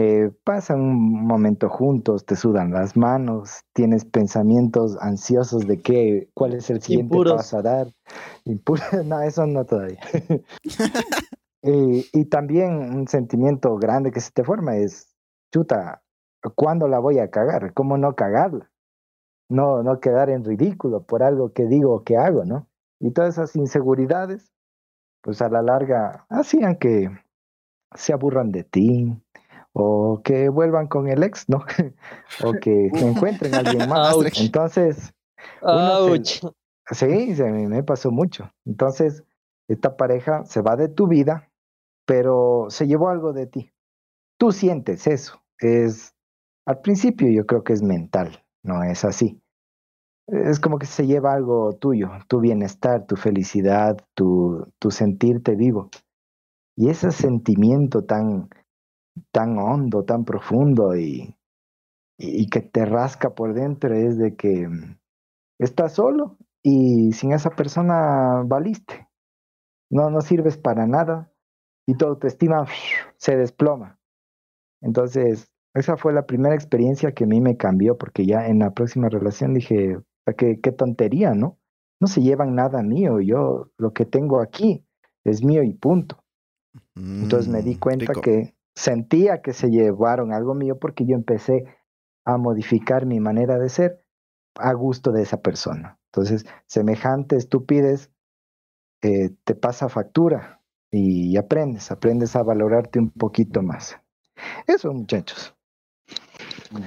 eh, pasan un momento juntos, te sudan las manos, tienes pensamientos ansiosos de qué, cuál es el siguiente Impuros. paso a dar. No, eso no todavía. y, y también un sentimiento grande que se te forma es, chuta, ¿cuándo la voy a cagar? ¿Cómo no cagarla? no, no quedar en ridículo por algo que digo o que hago, ¿no? Y todas esas inseguridades, pues a la larga hacían que se aburran de ti o que vuelvan con el ex, ¿no? o que encuentren a alguien más. Ouch. Entonces, Uno Ouch. sí, se me, me pasó mucho. Entonces, esta pareja se va de tu vida, pero se llevó algo de ti. Tú sientes eso. Es, al principio yo creo que es mental, no es así. Es como que se lleva algo tuyo, tu bienestar, tu felicidad, tu, tu sentirte vivo. Y ese sentimiento tan, tan hondo, tan profundo y, y, y que te rasca por dentro es de que mm, estás solo y sin esa persona valiste. No, no sirves para nada y tu autoestima se desploma. Entonces, esa fue la primera experiencia que a mí me cambió, porque ya en la próxima relación dije, qué, qué tontería, ¿no? No se llevan nada mío, yo lo que tengo aquí es mío y punto. Entonces me di Mm, cuenta rico. que sentía que se llevaron algo mío porque yo empecé a modificar mi manera de ser a gusto de esa persona. Entonces, semejante estupidez eh, te pasa factura y aprendes, aprendes a valorarte un poquito más. Eso, muchachos.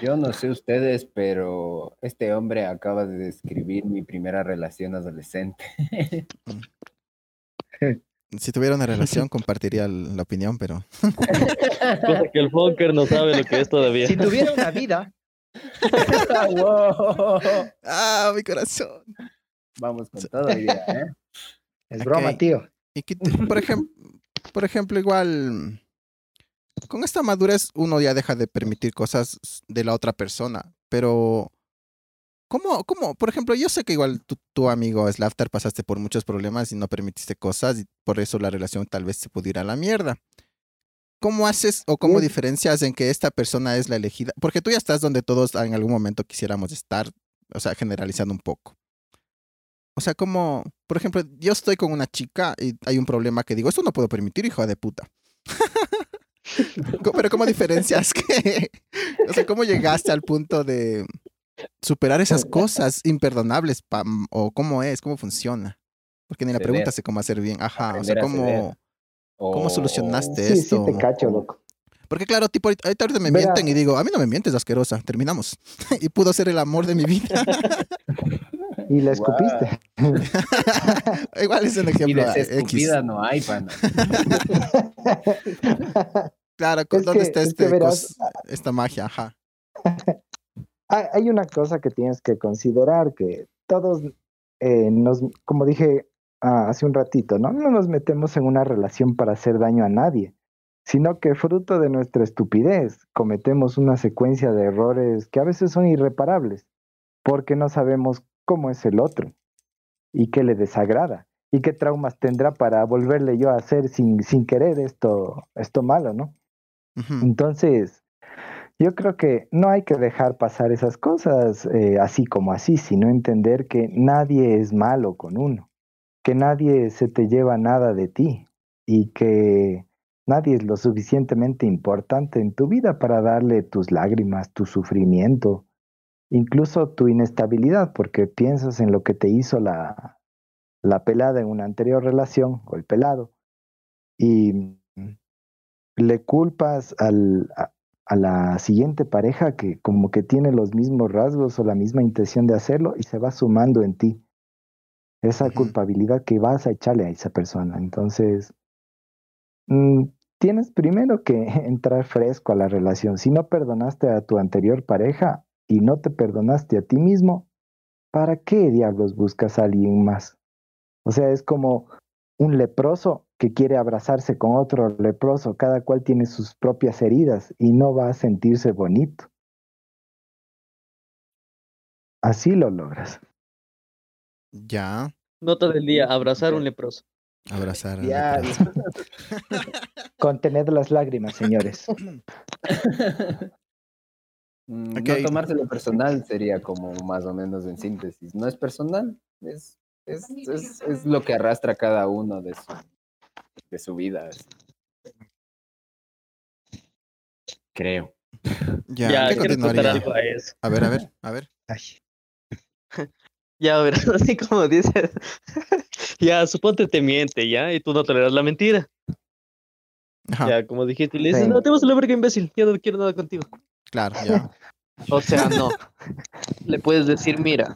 Yo no sé ustedes, pero este hombre acaba de describir mi primera relación adolescente. Si tuviera una relación, compartiría la opinión, pero Cosa que el Funker no sabe lo que es todavía. Si tuviera una vida, Wow. ¡Ah, mi corazón! Vamos con todo ¿eh? es broma, tío. Y que, por, ejemplo, por ejemplo, igual, con esta madurez uno ya deja de permitir cosas de la otra persona, pero ¿cómo, cómo? Por ejemplo, yo sé que igual tú, tu amigo Slafter pasaste por muchos problemas y no permitiste cosas y por eso la relación tal vez se pudiera a la mierda. ¿Cómo haces o cómo diferencias en que esta persona es la elegida? Porque tú ya estás donde todos en algún momento quisiéramos estar, o sea, generalizando un poco. O sea, como, por ejemplo, yo estoy con una chica y hay un problema que digo, esto no puedo permitir, hijo de puta. Pero ¿cómo diferencias que, o sea, cómo llegaste al punto de superar esas cosas imperdonables o cómo es, cómo funciona? Porque ni la pregunta sé cómo hacer bien. Ajá, o sea, cómo, ¿Cómo solucionaste? Sí, esto. sí te cacho, loco. porque claro, tipo, ahorita ahorita me Verás. mienten y digo, a mí no me mientes, asquerosa, terminamos. y pudo ser el amor de mi vida. Y Guau. escupiste. Igual es un Y ejemplo ah, X. desescupida no hay, pana. Claro, Es ¿dónde que- está es este verás, esta magia? Ajá. Hay una cosa que tienes que considerar, que todos eh, nos, como dije ah, hace un ratito, ¿no? No nos metemos en una relación para hacer daño a nadie, sino que fruto de nuestra estupidez cometemos una secuencia de errores que a veces son irreparables, porque no sabemos cómo es el otro y qué le desagrada y qué traumas tendrá para volverle yo a hacer sin, sin querer esto, esto malo, ¿no? Entonces, yo creo que no hay que dejar pasar esas cosas eh, así como así, sino entender que nadie es malo con uno, que nadie se te lleva nada de ti y que nadie es lo suficientemente importante en tu vida para darle tus lágrimas, tu sufrimiento, incluso tu inestabilidad, porque piensas en lo que te hizo la, la pelada en una anterior relación o el pelado y le culpas al, a la siguiente pareja que como que tiene los mismos rasgos o la misma intención de hacerlo y se va sumando en ti esa culpabilidad que vas a echarle a esa persona. Entonces, mm, tienes primero que entrar fresco a la relación. Si no perdonaste a tu anterior pareja y no te perdonaste a ti mismo, ¿para qué diablos buscas a alguien más? O sea, es como un leproso que quiere abrazarse con otro leproso, cada cual tiene sus propias heridas y no va a sentirse bonito. Así lo logras. Ya, Nota del día, abrazar un leproso. abrazar. a Ya, persona. Contened las lágrimas, señores. Mm. No tomárselo personal sería como más o menos en síntesis. No es personal, es, es, es, es lo que arrastra cada uno de su, de su vida. Creo. Ya, Ya, ¿qué continuaría? algo a eso. A ver, a ver, a ver. Ya, a ver, así como dices. ya, suponte te miente, ¿ya? Y tú no toleras la mentira. Ajá, Ya, como dijiste, y le dices, Sí. no, te vas a la verga, imbécil. Ya no quiero nada contigo. claro, ya. O sea, no. Le puedes decir, mira,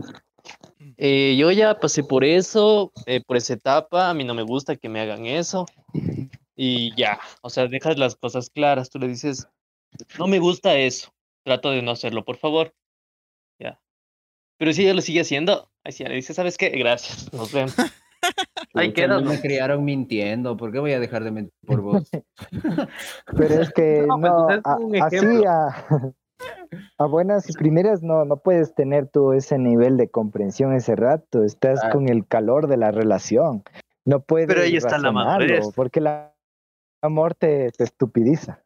eh, yo ya pasé por eso, eh, por esa etapa, a mí no me gusta que me hagan eso. Y ya, o sea, dejas las cosas claras. Tú le dices, no me gusta eso, trato de no hacerlo, por favor. Ya. Pero si ella lo sigue haciendo, ahí sí le dices, ¿sabes qué? Gracias, nos vemos. Ahí queda, ¿no? me criaron mintiendo. ¿Por qué voy a dejar de mentir por vos? Pero es que No, pues, no, es a- así a, A buenas y primeras no, no puedes tener tú ese nivel de comprensión ese rato. Estás Claro. con el calor de la relación. No puedes Pero ahí está la madurez. porque el amor te, te estupidiza.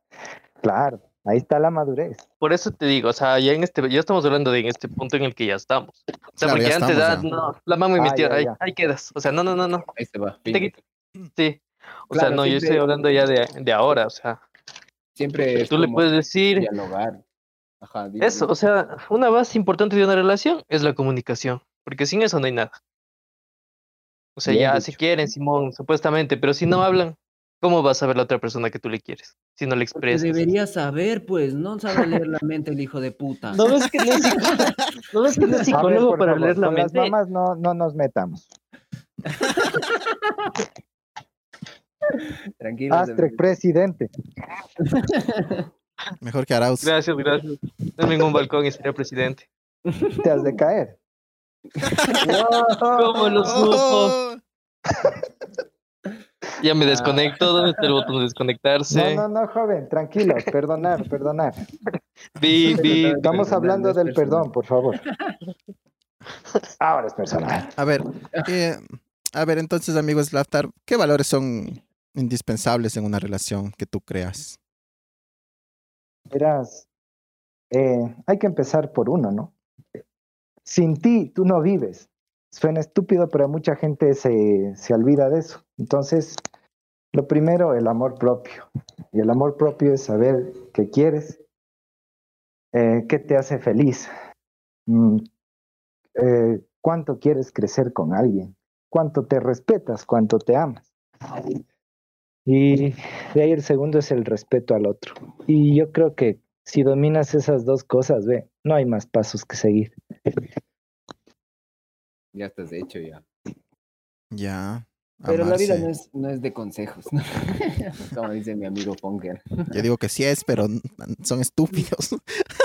Claro, ahí está la madurez. Por eso te digo, o sea, ya en este, ya estamos hablando de en este punto en el que ya estamos. O sea, Claro, porque ya antes estamos, ah, ya. no, la mamá me Ah, metió, ya, ahí, ya. ahí quedas. O sea, no, no, no, no. Ahí se va. Te. Sí. O sea, no, yo estoy hablando ya de, de ahora, o sea, Siempre es tú le puedes decir dialogar. Ajá, dime, eso, dime. o sea, una base importante de una relación es la comunicación, porque sin eso no hay nada. O sea, Bien ya dicho. si quieren, Simón, supuestamente, pero si no hablan, ¿cómo vas a ver la otra persona que tú le quieres? Si no le Porque expresas. debería saber, pues, no sabe leer la mente el hijo de puta. ¿No ves que no es psicólogo, ¿No ves que no es ver, psicólogo para favor, leer la con las mente? mamás no, no nos metamos. Tranquilo. Astre, presidente. Mejor que Arauz. Gracias, gracias. Denme en un balcón y sería presidente. Te has de caer. ¿Cómo lo supo? Oh, Ya me desconecto. ¿Dónde está el botón de desconectarse? No, no, no, joven, tranquilo, perdonar, perdonar. Vi, vi. Estamos hablando no es del perdón, por favor. Ahora es personal. A ver, eh, a ver, entonces, amigos Laftar, ¿qué valores son indispensables en una relación que tú creas? Verás, eh, hay que empezar por uno, ¿no? Sin ti, tú no vives. Suena estúpido, pero mucha gente se, se olvida de eso. Entonces, lo primero, el amor propio. Y el amor propio es saber qué quieres, eh, qué te hace feliz, mm, eh, cuánto quieres crecer con alguien, cuánto te respetas, cuánto te amas. Y de ahí el segundo es el respeto al otro. Y yo creo que si dominas esas dos cosas, ve, no hay más pasos que seguir. Ya estás hecho ya. Ya. Pero la vida amarse. no es, no es de consejos, ¿no? Como dice mi amigo Funker. Yo digo que sí es, pero son estúpidos.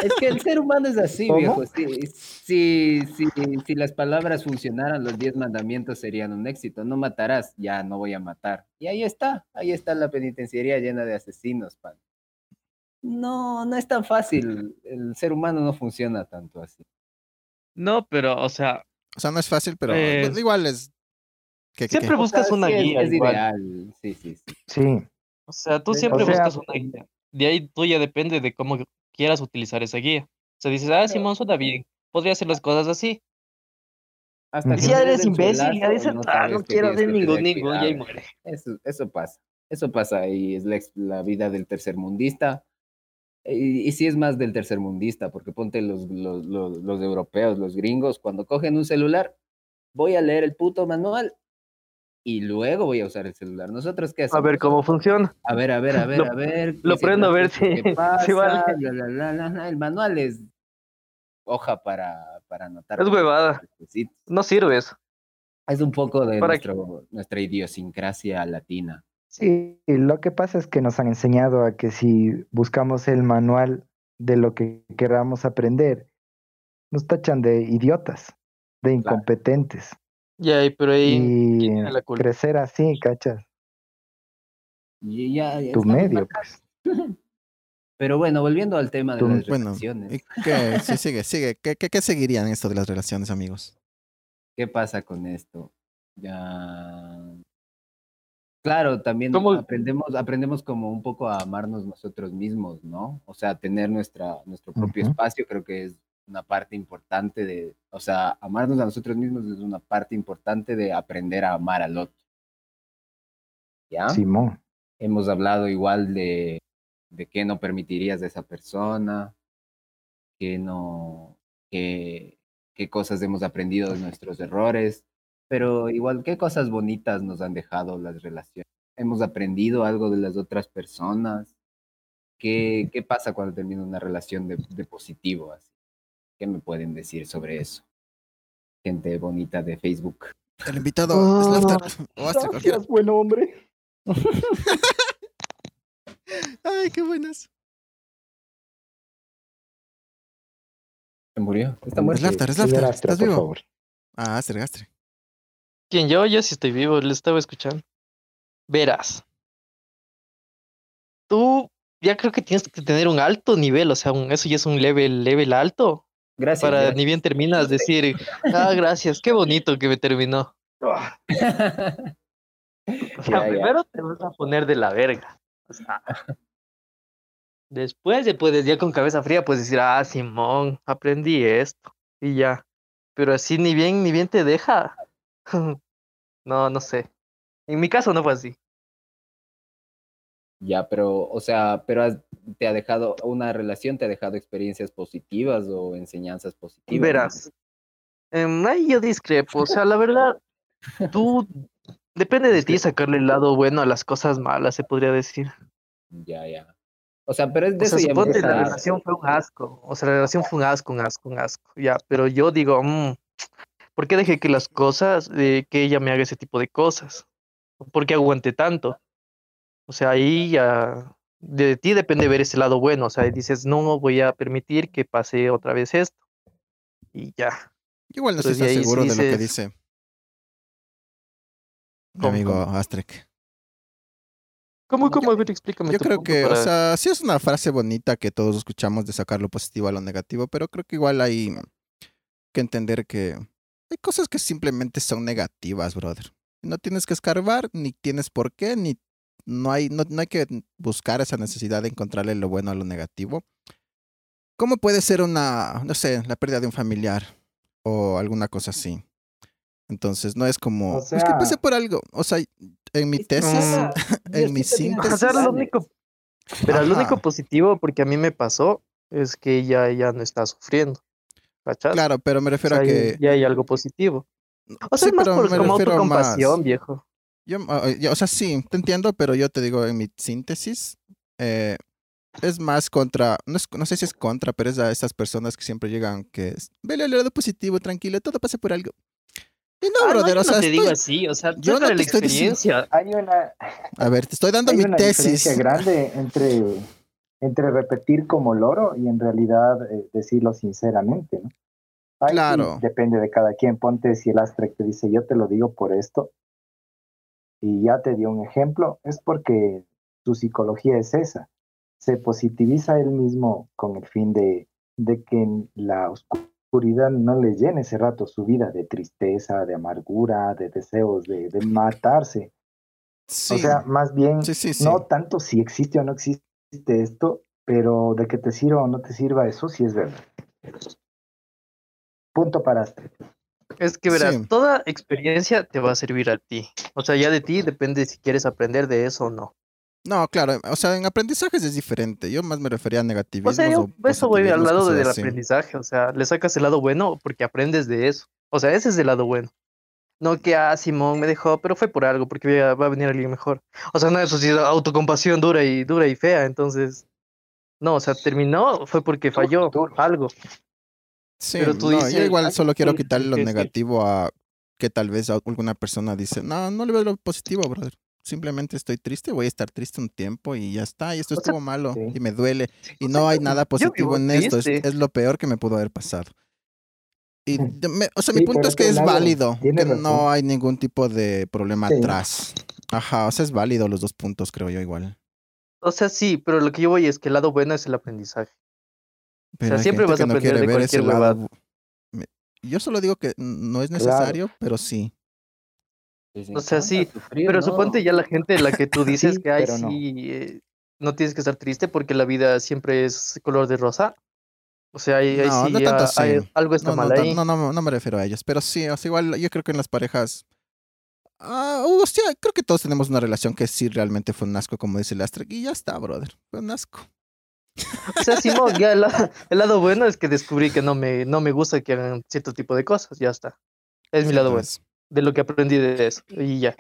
Es que el ser humano es así, ¿Cómo? viejo. Si, si, si, si las palabras funcionaran, los diez mandamientos serían un éxito. No matarás, ya no voy a matar. Y ahí está, ahí está la penitenciaría llena de asesinos, pan. No, no es tan fácil. El ser humano no funciona tanto así. No, pero, o sea, O sea, no es fácil, pero pues, igual es. Siempre buscas O sea, una sí guía. Es, igual. ideal, sí, sí, sí. Sí, O sea, tú O siempre sea, buscas una guía. De ahí tú ya depende de cómo quieras utilizar esa guía. O sea, dices, ah, Simón suena bien. Podría hacer las cosas así. Hasta si no ya eres imbécil, ya dices, ah, sabes no quiero hacer ningún, ningún, y ahí muere. Eso, eso pasa. Eso pasa y es la, vida del tercermundista. Y, y sí es más del tercermundista, porque ponte los, los, los, los europeos, los gringos, cuando cogen un celular, voy a leer el puto manual y luego voy a usar el celular. ¿Nosotros qué A hacemos? ver cómo funciona. A ver, a ver, a ver, Lo- a ver. lo ¿qué prendo a ver si- qué si pasa? vale. El manual es hoja para, para anotar. Es huevada. No sirve eso. Es un poco de ¿Para nuestro, nuestra idiosincrasia latina. sí, lo que pasa es que nos han enseñado a que si buscamos el manual de lo que queramos aprender, nos tachan de idiotas, de incompetentes. Ya, y pero ahí. Y ¿quién tiene la culpa? crecer así, cachas, Y ya, ya tu medio, pues. Pero bueno, volviendo al tema de las bueno, relaciones, ¿y qué? Sí, sigue, sigue. ¿Qué, qué, qué seguirían esto de las relaciones, amigos? ¿qué pasa con esto? Ya. Claro, también ¿Cómo? aprendemos, aprendemos como un poco a amarnos nosotros mismos, ¿no? O sea, tener nuestra, nuestro propio espacio creo que es una parte importante de, o sea, amarnos a nosotros mismos es una parte importante de aprender a amar al otro. ¿Ya? Simón. hemos hablado igual de, de qué no permitirías de esa persona, qué no, qué, qué cosas hemos aprendido de nuestros errores, pero igual qué cosas bonitas nos han dejado las relaciones. Hemos aprendido algo de las otras personas. ¿Qué, qué pasa cuando termina una relación de, de positivo? Así? ¿Qué me pueden decir sobre eso? Gente bonita de Facebook. El invitado Oh, es Laftar. O Astra, cualquiera. Gracias, buen hombre. Ay, qué buenas. ¿Se murió? Está Es muerto. Laftar, es Laftar. ¿Estás vivo? favor. Ah, Astra. ¿Quién? Yo, yo sí estoy vivo, le estaba escuchando. Verás. Tú ya creo que tienes que tener un alto nivel, o sea, un- eso ya es un level, level alto, Gracias. para gracias. ni bien terminas decir, ah, gracias, qué bonito que me terminó. O sea, primero te vas a poner de la verga. O sea, después de puedes ya con cabeza fría puedes decir, ah, Simón, aprendí esto y ya. Pero así ni bien ni bien te deja. No, no sé. En mi caso no fue así. Ya, pero, o sea, pero has- te ha dejado, una relación te ha dejado experiencias positivas o enseñanzas positivas. ¿no? Verás. Em, ahí yo discrepo. O sea, la verdad, tú depende de ti sacarle el lado bueno a las cosas malas, se podría decir. Ya, ya. O sea, pero es de O sea, ya suponte la relación fue un asco. O sea, la relación fue un asco, un asco, un asco. Ya, pero yo digo, mm, ¿por qué dejé que las cosas, eh, que ella me haga ese tipo de cosas? ¿Por qué aguanté tanto? O sea, ahí ya de ti depende ver ese lado bueno. O sea, dices, no voy a permitir que pase otra vez esto. Y ya. Igual no estoy sí seguro de lo que dice mi ¿Cómo, amigo cómo? Astrek. ¿Cómo, cómo? A ver, explícame Yo creo que, o sea, sí es una frase bonita que todos escuchamos de sacar lo positivo a lo negativo, pero creo que igual hay que entender que hay cosas que simplemente son negativas, brother. No tienes que escarbar, ni tienes por qué, ni no hay, no, no hay que buscar esa necesidad de encontrarle lo bueno a lo negativo. ¿Cómo puede ser una, no sé, la pérdida de un familiar o alguna cosa así? Entonces, no es como, O es que sea- pasé por algo. O sea, en mi tesis, en mi síntesis. O sea, lo único, pero lo único Ajá. positivo, porque a mí me pasó, es que ella ya no está sufriendo. Claro, pero me O refiero sea, a que. ya hay algo positivo. O sea, Sí, más pero por me como autocompasión, más- viejo. Yo, ah, yo- o sea, sí, te entiendo, pero yo te digo en mi síntesis, eh, es más contra, no, es- no sé si es contra, pero es a estas personas que siempre llegan que es, vele el lado positivo, tranquilo, todo pasa por algo. Y no, Ah, no, brother, yo o sea, no te digo estoy- así, o sea, yo no de la te estoy diciendo- experiencia. Hay una, a ver, te estoy dando hay mi una tesis. diferencia grande entre, entre repetir como loro y en realidad eh, decirlo sinceramente, ¿no? Sí Claro. depende de cada quien. Ponte si el Astrek te dice, yo te lo digo por esto, y ya te dio un ejemplo, es porque su psicología es esa. Se positiviza él mismo con el fin de, de que en la oscuridad no le llene ese rato su vida de tristeza, de amargura, de deseos de, de matarse. Sí, O sea, más bien, sí, sí, sí. no tanto si existe o no existe esto, pero de que te sirva o no te sirva, eso sí es verdad. Punto para Astrid. Es que verás, Sí. toda experiencia te va a servir a ti. O sea, ya de ti depende si quieres aprender de eso o no. No, claro, o sea, en aprendizajes es diferente. Yo más me refería a negativismo. O sea, yo eso voy al lado del aprendizaje. O sea, le sacas el lado bueno porque aprendes de eso. O sea, ese es el lado bueno. No que, ah, Simón me dejó, pero fue por algo, porque va a venir alguien mejor. O sea, no, eso sí, autocompasión dura y dura y fea. Entonces, no, o sea, terminó, fue porque falló duro. algo. Sí, Pero tú no, yo igual "Ay, solo quiero sí, quitarle lo que sí". negativo a que tal vez alguna persona dice, no, no le veo lo positivo, brother. Simplemente estoy triste, voy a estar triste un tiempo y ya está, y esto O sea, estuvo malo sí. y me duele. Y no hay nada positivo en esto, es, lo peor que me pudo haber pasado. Y me- o sea, mi punto es que es válido, que no hay ningún tipo de problema atrás. Ajá, o sea, es válido los dos puntos, creo yo igual. O sea, sí, pero lo que yo voy es que el lado bueno es el aprendizaje. Pero hay siempre vas a no aprender de cualquier lado. Yo solo digo que no es Claro. necesario, pero sí. O sea, sí, sufrir, Pero ¿no? suponte ya la gente la que tú dices Sí, que ay pero no. sí, eh, no tienes que estar triste porque la vida siempre es color de rosa. O sea, ahí, ahí No, sí no tanto ya hay- algo está No, mal ahí. no, no, no me refiero a ellos, pero sí, o sea, igual yo creo que en las parejas. Ah, o sea, creo que todos tenemos una relación que sí realmente fue un asco, como dice el Astrek, y ya está, brother. Fue un asco. O sea, Simón, ya el, la- el lado bueno es que descubrí que no me, no me gusta que hagan cierto tipo de cosas, ya está. Es mi Sí, lado bueno, de lo que aprendí de eso, y ya.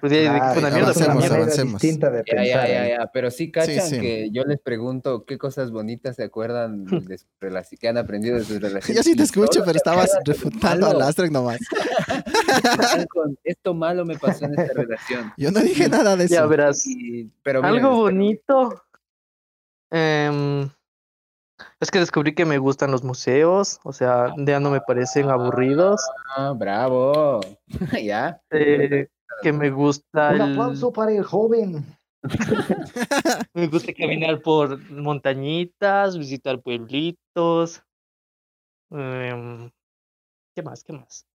Pues una mierda, una avancemos, mierda. avancemos. distinta de Ya, ya, pensar. ya, ya, pero sí cachan sí. que yo les pregunto qué cosas bonitas se acuerdan de su relación, que han aprendido de sus relaciones. Yo sí te escucho, pero estabas refutando al. Astrek nomás. Esto malo me pasó en esta relación. Yo no dije nada de Ya eso. verás. Y- pero Algo este, bonito. Em, es que descubrí que me gustan los museos, o sea, ya no me parecen aburridos. ah, bravo. ya. eh, que me gusta Un el- aplauso para el joven. Me gusta caminar por montañitas, visitar pueblitos. em, ¿qué más? ¿Qué más?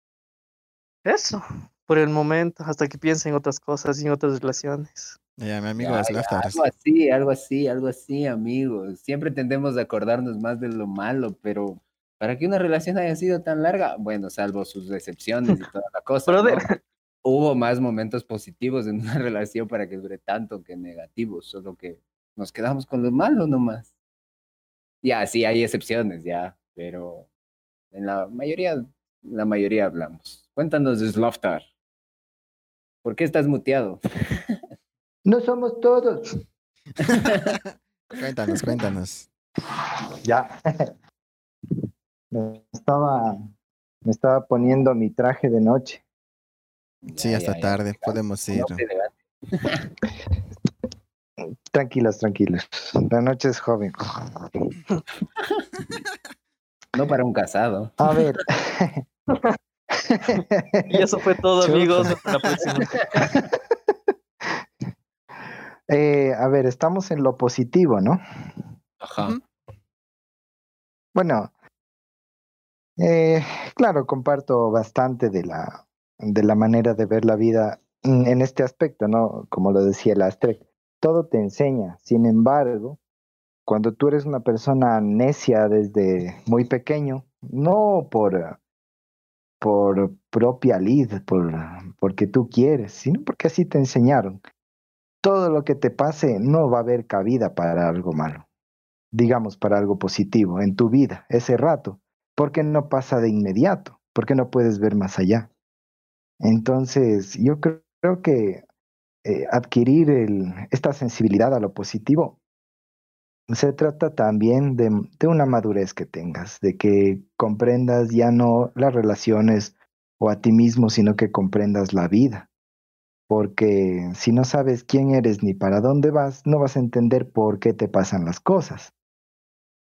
Eso, por el momento, hasta que piense en otras cosas y en otras relaciones. Ya, mi amigo Ya, es ya, Laftar. algo así, algo así, algo así, amigos. Siempre tendemos a acordarnos más de lo malo, pero para que una relación haya sido tan larga, bueno, salvo sus decepciones y toda la cosa, ¿no? Hubo más momentos positivos en una relación para que dure tanto que negativos, solo que nos quedamos con lo malo nomás. Ya, sí, hay excepciones, ya, pero en la mayoría, la mayoría hablamos. Cuéntanos, Sloftar. ¿Por qué estás muteado? No somos todos. Cuéntanos, cuéntanos. Ya. Me estaba, me estaba poniendo mi traje de noche. Sí, hasta ya, ya. tarde. Podemos ir. Tranquilos, tranquilos. La noche es joven. No para un casado. A ver. Y eso fue todo, Chuta. amigos. Hasta la próxima. Eh, a ver, estamos en lo positivo, ¿no? Ajá. Bueno, eh, claro, comparto bastante de la, de la manera de ver la vida en este aspecto, ¿no? Como lo decía el Astrek, todo te enseña. Sin embargo, cuando tú eres una persona necia desde muy pequeño, no por, por propia lid, por, porque tú quieres, sino porque así te enseñaron. Todo lo que te pase no va a haber cabida para algo malo digamos, para algo positivo en tu vida, ese rato, porque no pasa de inmediato, porque no puedes ver más allá. Entonces, yo creo, que eh, adquirir esta sensibilidad a lo positivo se trata también de una madurez que tengas, de que comprendas ya no las relaciones o a ti mismo, sino que comprendas la vida. Porque si no sabes quién eres ni para dónde vas, no vas a entender por qué te pasan las cosas.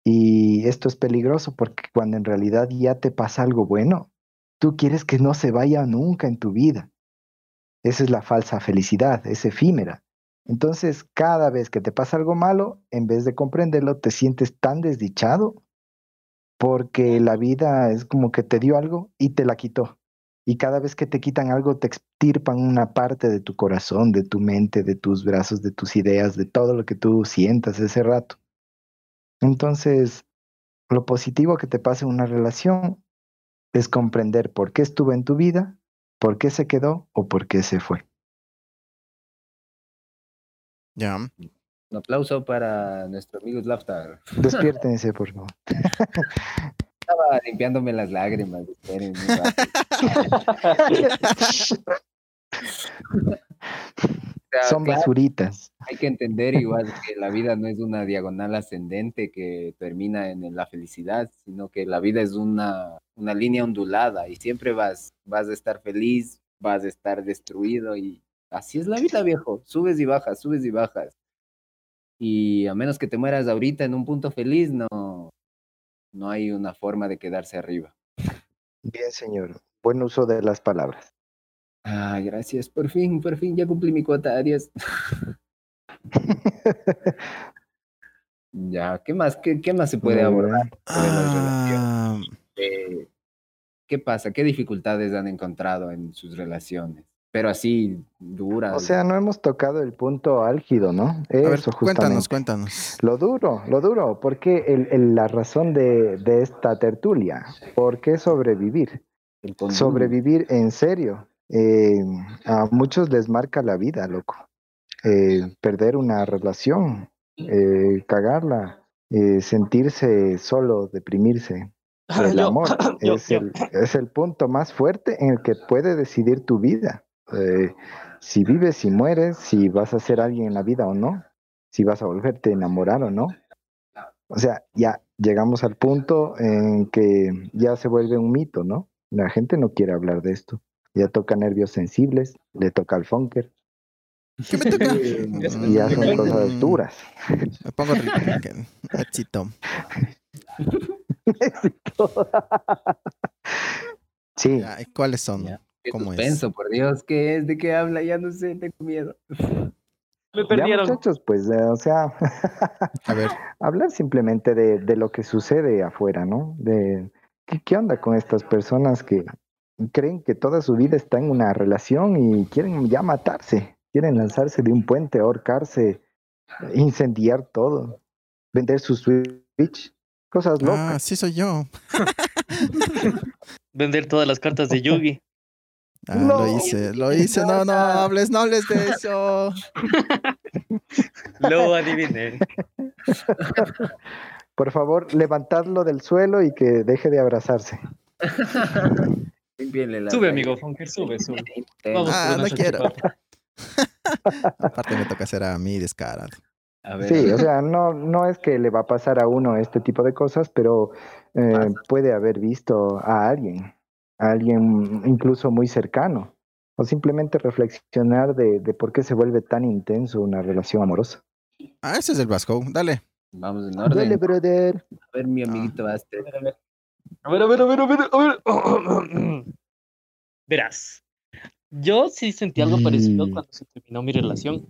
Y esto es peligroso porque cuando en realidad ya te pasa algo bueno, tú quieres que no se vaya nunca en tu vida. Esa es la falsa felicidad, es efímera. Entonces, cada vez que te pasa algo malo, en vez de comprenderlo, te sientes tan desdichado porque la vida es como que te dio algo y te la quitó. Y cada vez que te quitan algo, te extirpan una parte de tu corazón, de tu mente, de tus brazos, de tus ideas, de todo lo que tú sientas ese rato. Entonces, lo positivo que te pasa en una relación es comprender por qué estuvo en tu vida, por qué se quedó o por qué se fue. Ya. Un aplauso para nuestro amigo Slaftar. Despiértense, por favor. Estaba limpiándome las lágrimas. esperen Son basuritas. hay que entender igual que la vida no es una diagonal ascendente que termina en la felicidad, sino que la vida es una, una línea ondulada y siempre vas, vas a estar feliz, vas a estar destruido y así es la vida, viejo. Subes y bajas, subes y bajas. Y a menos que te mueras ahorita en un punto feliz, no, no hay una forma de quedarse arriba. Bien, señor. Buen uso de las palabras. Ah, gracias. Por fin, por fin, ya cumplí mi cuota. Adiós. Ya, ¿qué más? ¿Qué, qué más se puede abordar? Ah, Eh, ¿Qué pasa? ¿Qué dificultades han encontrado en sus relaciones? Pero así, duras. O sea, no hemos tocado el punto álgido, ¿no? a ver, Eso, cuéntanos, justamente. cuéntanos. Lo duro, lo duro, porque el, el- la razón de, de esta tertulia, ¿por qué sobrevivir? Sobrevivir en serio. eh, a muchos les marca la vida, loco. Eh, perder una relación, eh, cagarla, eh, sentirse solo, deprimirse. El amor. El, es el punto más fuerte en el que puede decidir tu vida. Eh, si vives, si mueres, si vas a ser alguien en la vida o no, si vas a volverte a enamorar o no. O sea, ya llegamos al punto en que ya se vuelve un mito, ¿no? La gente no quiere hablar de esto. Ya toca nervios sensibles, le toca al funker, ¿Qué me toca? y ya son cosas duras. Me pongo rico. ok. Éxito. Sí, Ya, ¿y ¿Cuáles son? Ya. Qué ¿Cómo es? suspenso, por Dios, ¿qué es? ¿De qué habla? Ya no sé, tengo miedo. Me Ya, perdieron. muchachos, pues, eh, o sea, A ver, hablar simplemente de, de lo que sucede afuera, ¿no? De ¿qué, qué onda con estas personas que creen que toda su vida está en una relación y quieren ya matarse, quieren lanzarse de un puente, ahorcarse, incendiar todo, vender su Switch, cosas ah, locas. sí soy yo. Vender todas las cartas de Yugi. Ah, No. lo hice, lo hice. No, no hables, no hables de eso. Lo adiviné. Por favor, levantadlo del suelo y que deje de abrazarse. La Sube, amigo Funker, sube, sube. Vamos Ah, no quiero. Aparte me toca hacer a mí descarado. A ver, Sí, o sea, no, no es que le va a pasar a uno este tipo de cosas, pero eh, puede haber visto a alguien, a alguien incluso muy cercano, o simplemente reflexionar de, de por qué se vuelve tan intenso una relación amorosa. Ah, ese es el Vasco. Dale. vamos en orden. Dale, brother. A ver, mi amiguito Aster. A ver, a ver, a ver, a ver, a ver, a ver. Verás, yo sí sentí algo parecido cuando se terminó mi relación.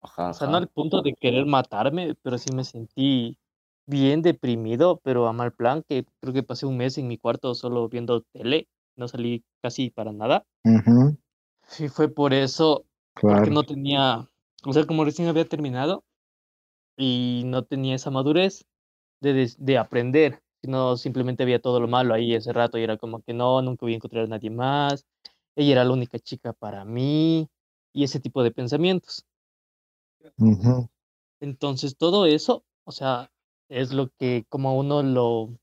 Ajá, O sea, no al punto de querer matarme, pero sí me sentí bien deprimido, pero a mal plan, que creo que pasé un mes en mi cuarto solo viendo tele, no salí casi para nada. Ujú, Sí, fue por eso, porque claro. no tenía, o sea, como recién había terminado y no tenía esa madurez de, des- de aprender, sino simplemente había todo lo malo ahí ese rato y era como que no, nunca voy a encontrar a nadie más, ella era la única chica para mí y ese tipo de pensamientos. Entonces todo eso, o sea, es lo que como uno lo,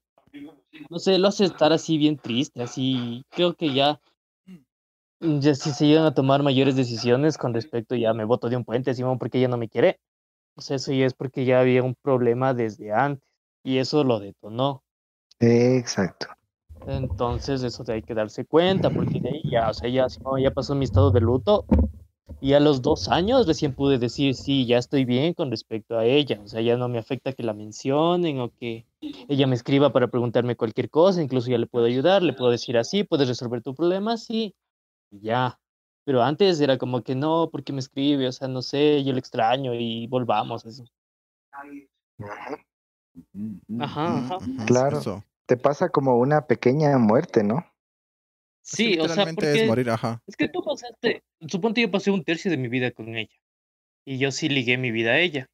no sé, lo hace estar así bien triste, así, creo que ya, mm, ya si se llegan a tomar mayores decisiones con respecto, ya me voto de un puente, Simón, porque ella no me quiere. O sea, eso ya es porque ya había un problema desde antes y eso lo detonó. Exacto. Entonces eso hay que darse cuenta, porque de ahí ya, o sea, ya, Simón, ya pasó mi estado de luto y a los dos años recién pude decir, sí, ya estoy bien con respecto a ella. O sea, ya no me afecta que la mencionen o que ella me escriba para preguntarme cualquier cosa. Incluso ya le puedo ayudar, le puedo decir así, puedes resolver tu problema, sí, y ya. Pero antes era como que no, porque me escribe, o sea, no sé, yo le extraño y volvamos así. Ajá, ajá. Claro. eso. Te pasa como una pequeña muerte, ¿no? Es que Sí, o sea, es morir, ajá. Es que tú pasaste, suponte yo pasé un tercio de mi vida con ella. Y yo sí ligué mi vida a ella.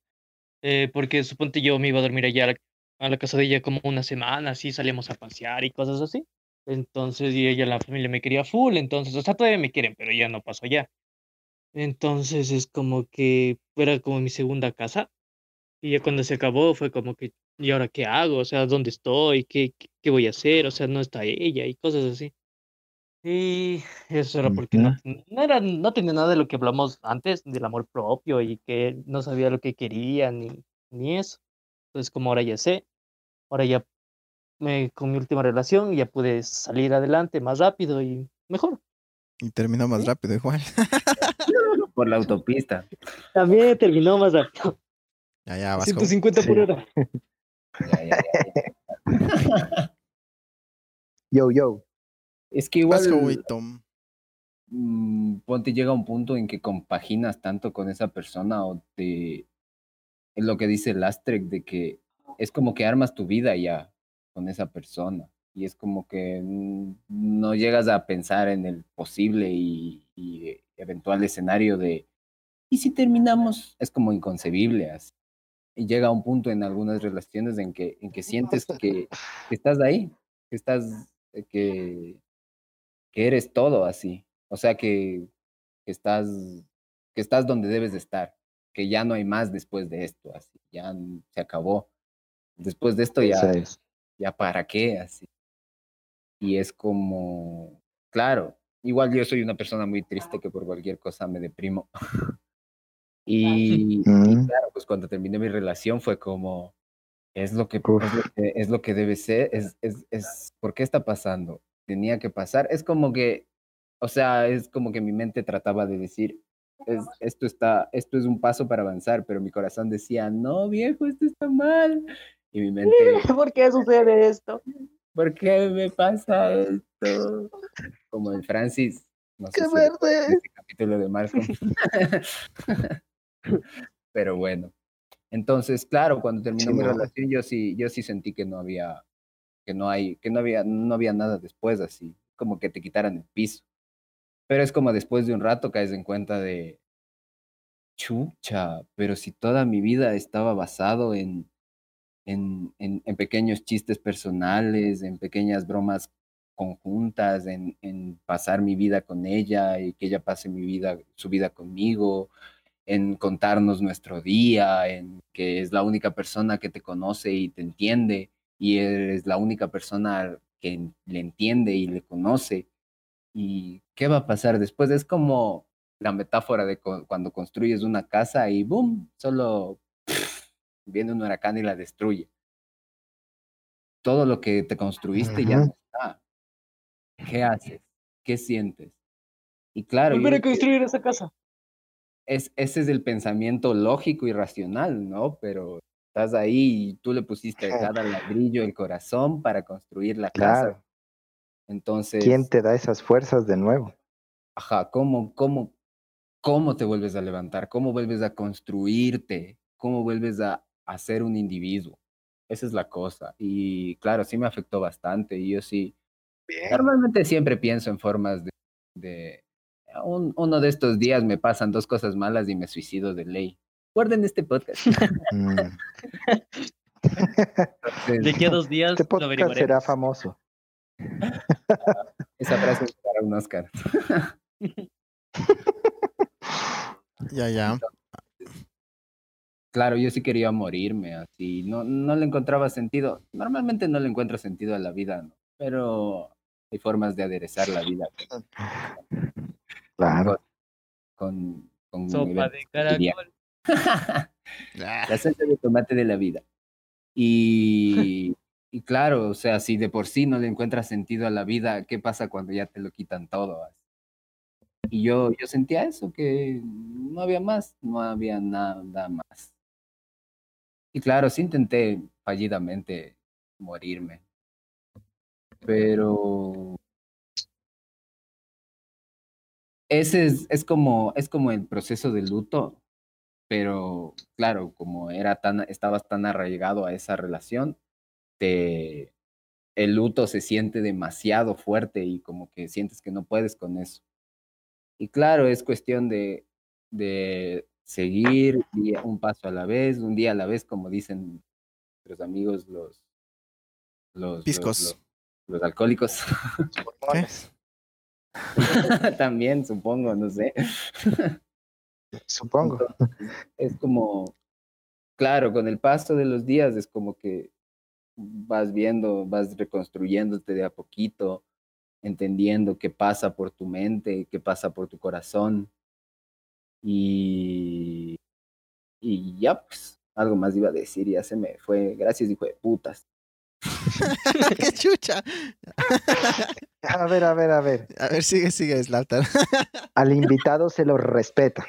Eh, porque suponte yo me iba a dormir allá a la, a la casa de ella como una semana, así salíamos a pasear y cosas así. Entonces, y ella, la familia me quería full, entonces, o sea, todavía me quieren, pero ya no pasó allá. Entonces es como que era como mi segunda casa. Y ya cuando se acabó fue como que, ¿y ahora qué hago? O sea, ¿dónde estoy? ¿Qué, qué, qué voy a hacer? O sea, no está ella y cosas así. Y eso era porque no, no era, no tenía nada de lo que hablamos antes, del amor propio y que no sabía lo que quería ni, ni eso. Entonces, como ahora ya sé, ahora ya me, con mi última relación ya pude salir adelante más rápido y mejor. Y terminó más rápido igual. Por la autopista. También terminó más rápido. Ya, ya, Vasco. 150 por Sí. hora. Ya, ya, ya. Yo, yo. Es que igual, Vasco, güey, Tom. mm, ponte llega un punto en que compaginas tanto con esa persona o te... Es lo que dice Lastrek de que es como que armas tu vida ya con esa persona. Y es como que no llegas a pensar en el posible y, eventual escenario de, ¿y si terminamos? Es como inconcebible. Así. Y llega un punto en algunas relaciones en que, en que sientes que, que estás ahí, que estás, eh, que, que eres todo así. O sea, que, que estás, que estás donde debes de estar, que ya no hay más después de esto, así, ya se acabó. Después de esto ya, es. ya para qué, así. Y es como, claro, igual yo soy una persona muy triste que por cualquier cosa me deprimo. y, y claro, pues cuando terminé mi relación fue como, es lo que, es lo que, es lo que debe ser, es, es, es, ¿por qué está pasando? Tenía que pasar. Es como que, o sea, es como que mi mente trataba de decir, es, esto, está, esto es un paso para avanzar, pero mi corazón decía, no, viejo, esto está mal. Y mi mente, ¿Por qué sucede esto? ¿por qué me pasa esto? Como el Francis, no sé ¡Qué verde! este capítulo de Malcolm. Pero bueno. Entonces, claro, cuando terminó Sí, mi no. relación, yo sí, yo sí sentí que no había, que no hay, que no había, no había nada después, así, como que te quitaran el piso. Pero es como después de un rato caes en cuenta de, chucha, pero si toda mi vida estaba basado en, en, en, en pequeños chistes personales, en pequeñas bromas conjuntas, en, en pasar mi vida con ella y que ella pase mi vida, su vida conmigo, en contarnos nuestro día, en que es la única persona que te conoce y te entiende y eres la única persona que le entiende y le conoce. ¿Y qué va a pasar después? Es como la metáfora de cu- cuando construyes una casa y ¡boom! Solo viene un huracán y la destruye. Todo lo que te construiste ya no está. ¿Qué haces? ¿Qué sientes? Y claro, Volver a construir esa casa. es, ese es el pensamiento lógico y racional, ¿no? Pero estás ahí y tú le pusiste a cada ladrillo el corazón para construir la casa. Entonces, ¿Quién te da esas fuerzas de nuevo? ajá, ¿cómo, cómo, cómo te vuelves a levantar? ¿Cómo vuelves a construirte? ¿Cómo vuelves a, a ser un individuo? Esa es la cosa. Y claro, sí me afectó bastante. Y yo sí, normalmente siempre pienso en formas de, de un- uno de estos días me pasan dos cosas malas y me suicido de ley. Guarden este podcast. Mm. Entonces, De aquí a dos días Este lo podcast será famoso. esa frase es para un Oscar. Ya, ya. Claro, yo sí quería morirme así, no, no le encontraba sentido. Normalmente no le encuentro sentido a la vida, ¿no? pero hay formas de aderezar la vida Claro. con, con Sopa de caracol. la salsa de tomate de la vida. Y, y claro, o sea, si de por sí no le encuentras sentido a la vida, ¿qué pasa cuando ya te lo quitan todo? Y yo, yo sentía eso, que no había más, no había nada más. Y claro, sí intenté fallidamente morirme, pero ese es, es como, es como el proceso de luto, pero claro, como era tan, estabas tan arraigado a esa relación, te, el luto se siente demasiado fuerte y como que sientes que no puedes con eso. Y claro, es cuestión de, de seguir día- un paso a la vez, un día a la vez, como dicen nuestros amigos los, los, los, Piscos. los- los alcohólicos. ¿Qué? También, supongo, no sé. Supongo. es como, claro, con el paso de los días es como que vas viendo, vas reconstruyéndote de a poquito, entendiendo qué pasa por tu mente, qué pasa por tu corazón. Y, y ya, pues, algo más iba a decir, ya se me fue. Gracias, hijo de putas. ¡Qué chucha! A ver, a ver, a ver. A ver, sigue, sigue, Slatan. Al invitado se lo respeta.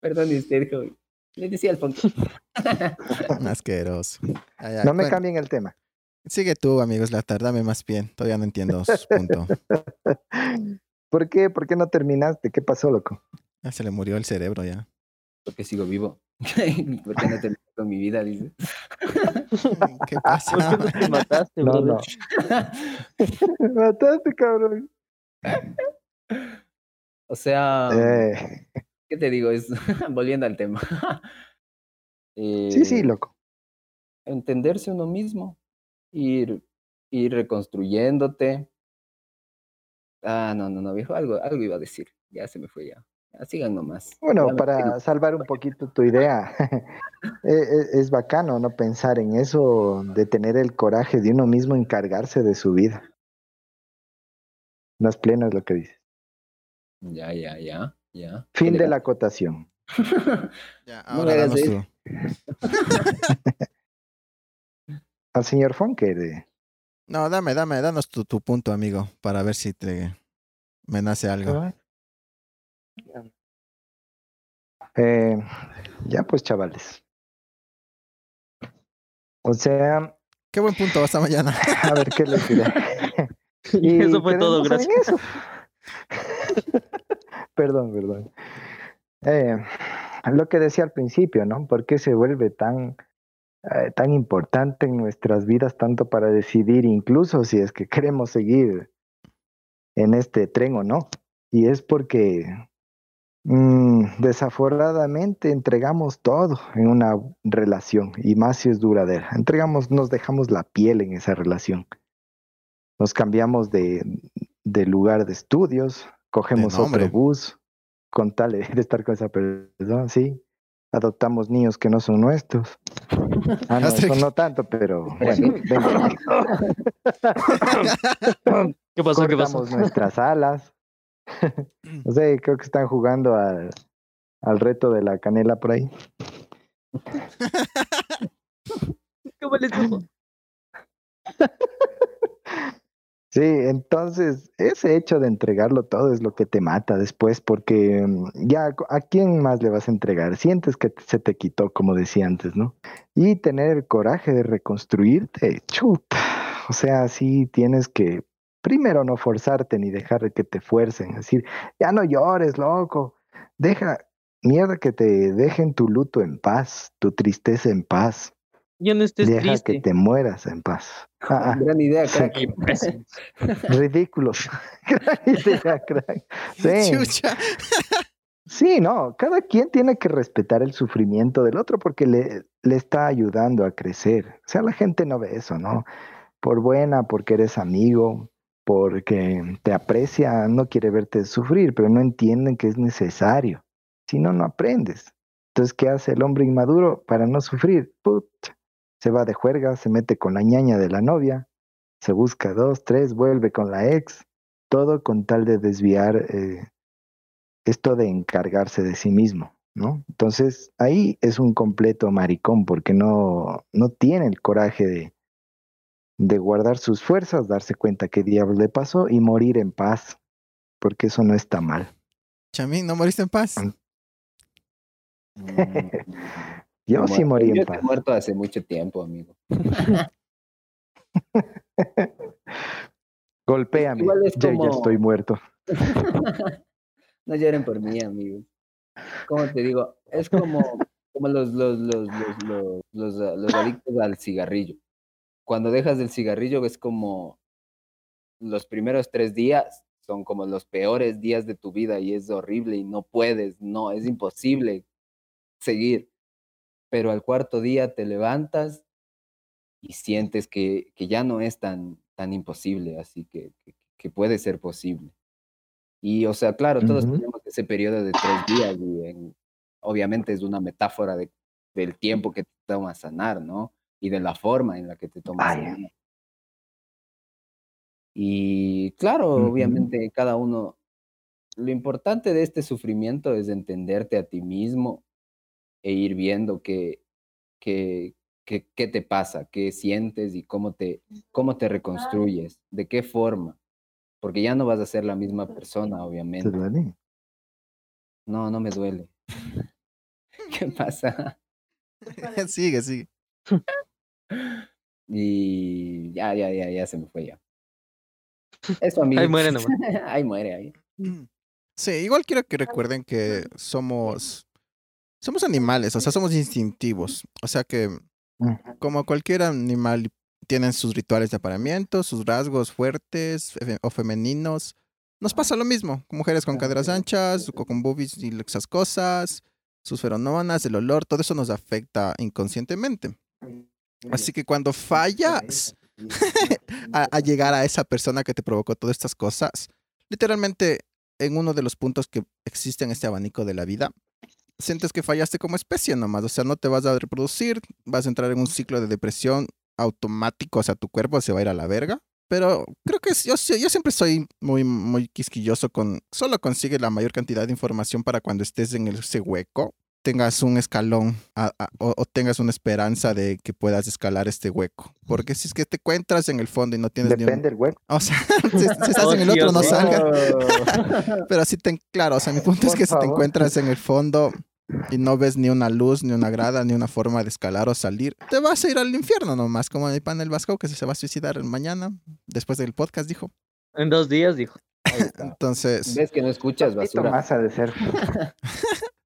Perdón, usted, joven. Le decía Alfonso. Asqueroso. Ah, ya, No me cambien el tema. Sigue tú, amigos Slatar, dame más bien. Todavía no entiendo su punto. ¿Por qué? ¿Por qué no terminaste? ¿Qué pasó, loco? Ya se le murió el cerebro ya. Porque sigo vivo. ¿Por qué no terminé con mi vida? Dice. ¿Qué ¿Por pasa? qué no te mataste, No, brother? no. Mataste, cabrón. O sea, Eh, ¿qué te digo? Es volviendo al tema. sí, sí, Eh, loco. entenderse uno mismo, ir, ir reconstruyéndote. Ah, no, no, no, viejo, algo, algo iba a decir. Ya se me fue ya. Ya sigan nomás. Bueno, Ya para salvar un poquito tu idea, e- e- es bacano no pensar en eso, de tener el coraje de uno mismo encargarse de su vida. Es pleno es lo que dices. Ya, ya, ya, ya. Fin ¿Qué de la acotación. Ya, ahora danos tu. Al señor Fonker. eh, No, dame, dame, danos tu, tu punto, amigo, para ver si te me nace algo. eh, ya pues, chavales. O sea, Qué buen punto, hasta mañana. a ver qué les diré. Y eso fue todo, gracias. Perdón, perdón. Eh, lo que decía al principio, ¿no? ¿Por qué se vuelve tan, eh, tan importante en nuestras vidas, tanto para decidir incluso si es que queremos seguir en este tren o no? Y es porque mm, desafortunadamente entregamos todo en una relación, y más si es duradera. Entregamos, nos dejamos la piel en esa relación. Nos cambiamos de lugar de estudios, cogemos otro bus con tal de estar con esa persona, sí. Adoptamos niños que no son nuestros. Ah, no, tanto, pero bueno, venga, ¿Qué pasó? ¿Qué pasó? cortamos nuestras alas. No sé, creo que están jugando al, al reto de la canela por ahí. ¿Cómo les digo? Sí, entonces ese hecho de entregarlo todo es lo que te mata después, porque mm, ya a quién más le vas a entregar. Sientes que se te quitó, como decía antes, ¿no? Y tener el coraje de reconstruirte, chuta. O sea, sí tienes que primero no forzarte ni dejar de que te fuercen, decir, ya no llores, loco. Deja, mierda que te dejen tu luto en paz, tu tristeza en paz. Ya no estés Deja triste. que te mueras en paz. Ah, ah. Gran idea, Sí. crack. Imbécil. Ridículos. Gran idea, crack. Sí, Chucha. sí, no, cada quien tiene que respetar el sufrimiento del otro porque le, le está ayudando a crecer. O sea, la gente no ve eso, ¿no? Por buena, porque eres amigo, porque te aprecia, no quiere verte sufrir, pero no entienden que es necesario. Si no, no aprendes. Entonces, ¿qué hace el hombre inmaduro para no sufrir? Pucha, se va de juerga, se mete con la ñaña de la novia, se busca dos, tres, vuelve con la ex, todo con tal de desviar eh, esto de encargarse de sí mismo, ¿no? Entonces ahí es un completo maricón porque no, no tiene el coraje de, de guardar sus fuerzas, darse cuenta qué diablos le pasó y morir en paz, porque eso no está mal. Chamín, ¿no moriste en paz? Yo sí morí Yo en estoy paz. muerto hace mucho tiempo, amigo. Golpéame, es yo ya como- estoy muerto. no lloren por mí, amigo. ¿Cómo te digo? Es como, como los, los, los, los, adictos al cigarrillo. Cuando dejas el cigarrillo es como los primeros tres días son como los peores días de tu vida y es horrible y no puedes, no, es imposible seguir. Pero al cuarto día te levantas y sientes que, que ya no es tan, tan imposible, así que, que, que puede ser posible. Y, o sea, claro, todos Ujú. tenemos ese periodo de tres días y en- obviamente es una metáfora de, del tiempo que te toma sanar, ¿no? Y de la forma en la que te toma sanar. Y claro, obviamente cada uno, lo importante de este sufrimiento es entenderte a ti mismo e ir viendo qué, qué, qué, qué te pasa, qué sientes y cómo te, cómo te reconstruyes, de qué forma, porque ya no vas a ser la misma persona, ¿Te obviamente. duele? No, no me duele. ¿Qué pasa? sigue, sigue. Y ya, ya, ya, ya se me fue ya. Eso, amigo. Ahí muere nomás. ahí muere, ahí. Sí, igual quiero que recuerden que somos somos animales, o sea, somos instintivos. O sea que Ujú. como cualquier animal tienen sus rituales de apareamiento, sus rasgos fuertes o femeninos. Nos pasa lo mismo, mujeres con caderas anchas, con boobies y esas cosas, sus feromonas, el olor, todo eso nos afecta inconscientemente. Así que cuando fallas a, a llegar a esa persona que te provocó todas estas cosas, literalmente en uno de los puntos que existe en este abanico de la vida, sientes que fallaste como especie nomás, o sea, no te vas a reproducir, vas a entrar en un ciclo de depresión automático, o sea, tu cuerpo se va a ir a la verga. Pero creo que es- yo, yo siempre soy muy, muy quisquilloso con, solo consigue la mayor cantidad de información para cuando estés en ese hueco, tengas un escalón a- a- o, o tengas una esperanza de que puedas escalar este hueco. Porque si es que te encuentras en el fondo y no tienes ni un... Depende del hueco. O sea, si, si estás Oh, en el otro Dios no mío. salga. Pero si te, claro, o sea, mi punto es Por que si te favor. encuentras en el fondo y no ves ni una luz, ni una grada, ni una forma de escalar o salir, te vas a ir al infierno nomás, como mi panel Vasco que se va a suicidar mañana, después del podcast, dijo. En dos días, dijo. Ahí está. Entonces, ¿Ves que no escuchas basura? más ha de ser.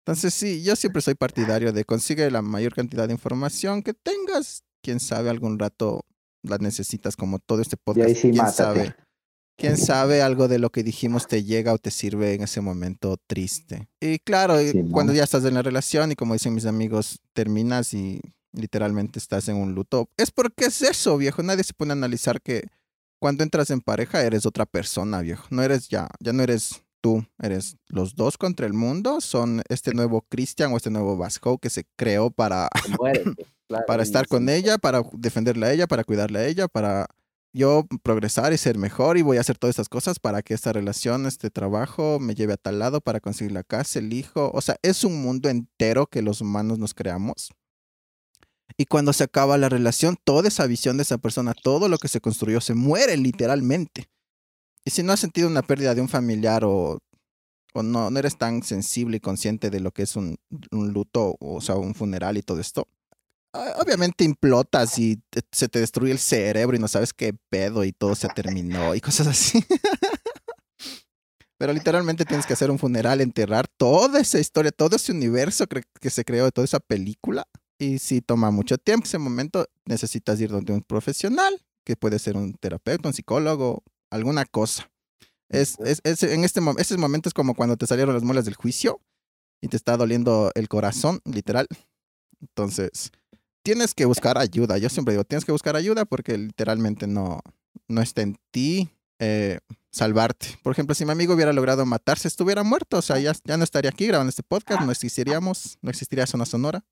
Entonces sí, yo siempre soy partidario de consigue la mayor cantidad de información que tengas. Quién sabe, algún rato la necesitas como todo este Y podcast. ahí sí, quién mátate. sabe. Quién sabe algo de lo que dijimos te llega o te sirve en ese momento triste. Y claro, Simón. cuando ya estás en la relación y como dicen mis amigos, terminas y literalmente estás en un luto. Es porque es eso, viejo. Nadie se pone a analizar que cuando entras en pareja eres otra persona, viejo. No eres ya, ya no eres tú, eres los dos contra el mundo. Son este nuevo Christian o este nuevo Vasco que se creó para claro, para estar con ella, para defenderla a ella, para cuidarla a ella, para yo progresar y ser mejor y voy a hacer todas estas cosas para que esta relación, este trabajo me lleve a tal lado para conseguir la casa, el hijo. O sea, es un mundo entero que los humanos nos creamos. Y cuando se acaba la relación, toda esa visión de esa persona, todo lo que se construyó, se muere literalmente. Y si no has sentido una pérdida de un familiar o, no, no eres tan sensible y consciente de lo que es un, un luto, o sea, un funeral y todo esto, obviamente implotas y te- se te destruye el cerebro y no sabes qué pedo y todo se terminó y cosas así. Pero literalmente tienes que hacer un funeral, enterrar toda esa historia, todo ese universo que se creó de toda esa película. Y si toma mucho tiempo, ese momento necesitas ir donde un profesional, que puede ser un terapeuta, un psicólogo, alguna cosa. Es, es, es- en este, ese momento es como cuando te salieron las muelas del juicio y te está doliendo el corazón, literal. Entonces, tienes que buscar ayuda. Yo siempre digo, tienes que buscar ayuda porque literalmente no, no está en ti eh, salvarte. Por ejemplo, si mi amigo hubiera logrado matarse, estuviera muerto. O sea, ya, ya no estaría aquí grabando este podcast, no existiríamos, no existiría Zona Sonora.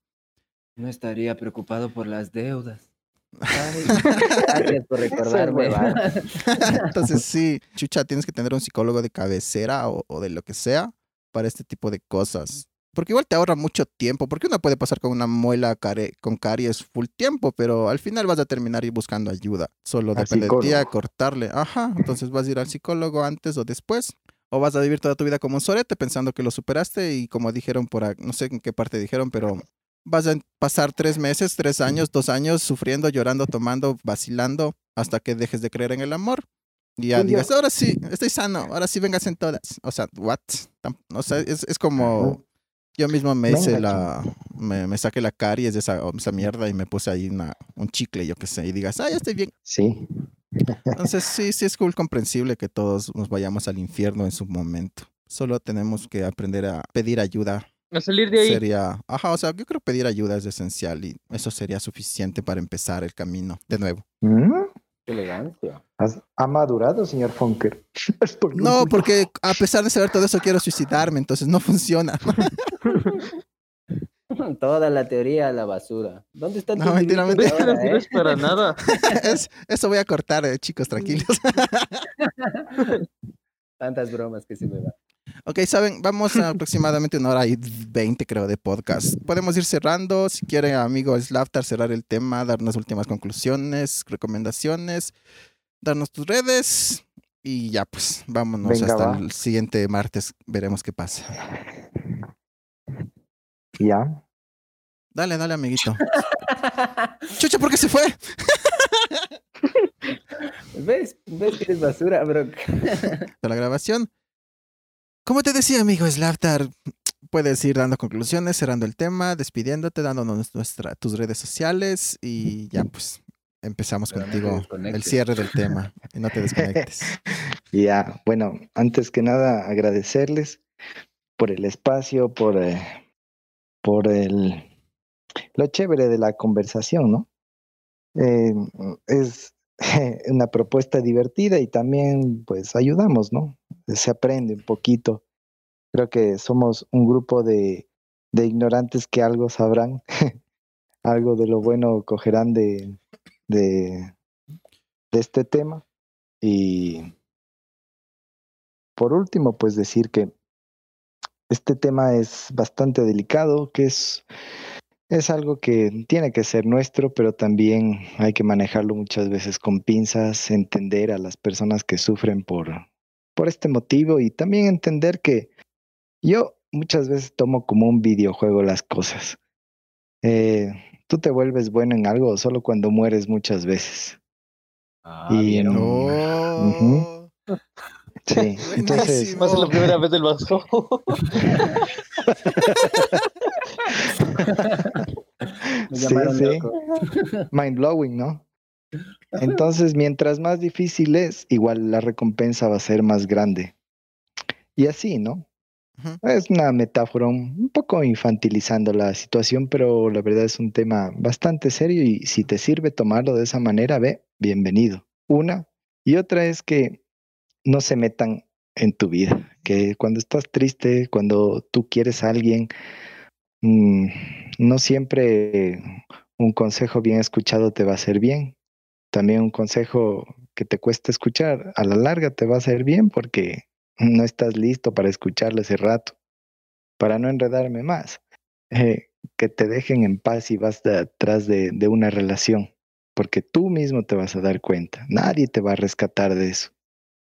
No estaría preocupado por las deudas. Ay, gracias por recordarme. Entonces, sí, chucha, tienes que tener un psicólogo de cabecera o, o de lo que sea para este tipo de cosas. Porque igual te ahorra mucho tiempo, porque uno puede pasar con una muela care- con caries full tiempo, pero al final vas a terminar ir buscando ayuda. Solo depende del día, psicólogo. cortarle. Ajá, entonces vas a ir al psicólogo antes o después. O vas a vivir toda tu vida como un sorete pensando que lo superaste y como dijeron por, no sé en qué parte dijeron, pero vas a pasar tres meses, tres años, dos años sufriendo, llorando, tomando, vacilando hasta que dejes de creer en el amor. Y ya digas, ahora sí, estoy sano, ahora sí vengas en todas. O sea, what? O sea, es, es como yo mismo me hice Venga, la, me, me saqué la caries de esa, esa mierda y me puse ahí una, un chicle, yo qué sé, y digas, ah, ya estoy bien. Sí, Entonces sí, sí es cool, comprensible que todos nos vayamos al infierno en su momento. Solo tenemos que aprender a pedir ayuda. A salir de ahí. Sería, ajá, o sea, yo creo que pedir ayuda es esencial y eso sería suficiente para empezar el camino de nuevo. ¿Mm? Qué elegancia. ¿Has- ¿Ha madurado, señor Funker? Es No, porque a pesar de saber todo eso quiero suicidarme, entonces no funciona. Toda la teoría a la basura. ¿Dónde están No, mentira, ¿Ves que no eh? para nada? Es- eso voy a cortar, eh, chicos, tranquilos. Tantas bromas que se me van. Ok, saben, vamos a aproximadamente una hora y veinte, creo, de podcast. Podemos ir cerrando. Si quiere, amigo Slavtar, cerrar el tema, darnos últimas conclusiones, recomendaciones, darnos tus redes. Y ya, pues, vámonos Venga, hasta va. el siguiente martes. Veremos qué pasa. Ya. Dale, dale, amiguito. Chucha, ¿por qué se fue? ¿Ves? ¿Ves que eres basura, bro? la grabación. Como te decía, amigo Slavtar, puedes ir dando conclusiones, cerrando el tema, despidiéndote, dándonos nuestra, tus redes sociales y ya pues empezamos Pero no te contigo el cierre del tema y no te desconectes. Ya, bueno, antes que nada agradecerles por el espacio, por, eh, por el, lo chévere de la conversación, ¿no? Eh, es una propuesta divertida y también pues ayudamos, ¿no? Se aprende un poquito. Creo que somos un grupo de, de ignorantes que algo sabrán, algo de lo bueno cogerán de, de, de este tema y por último, pues decir que este tema es bastante delicado, que es, es algo que tiene que ser nuestro, pero también hay que manejarlo muchas veces con pinzas, entender a las personas que sufren por, por este motivo y también entender que yo muchas veces tomo como un videojuego las cosas. Eh, tú te vuelves bueno en algo solo cuando mueres muchas veces. Ah, Y ¿vieron? no. Sí, entonces, Va a ser la primera vez del vaso. Me Sí, sí. loco. mind blowing, ¿no? Entonces, mientras más difícil es, igual la recompensa va a ser más grande. Y así, ¿no? Es una metáfora un un poco infantilizando la situación, pero la verdad es un tema bastante serio y si te sirve tomarlo de esa manera, ve, bienvenido. Una. Y otra es que no se metan en tu vida, que cuando estás triste, cuando tú quieres a alguien, mm, no siempre un consejo bien escuchado te va a hacer bien. También un consejo que te cuesta escuchar, a la larga te va a hacer bien porque no estás listo para escucharlo ese rato. Para no enredarme más, eh, que te dejen en paz y vas detrás de, de una relación, porque tú mismo te vas a dar cuenta. Nadie te va a rescatar de eso.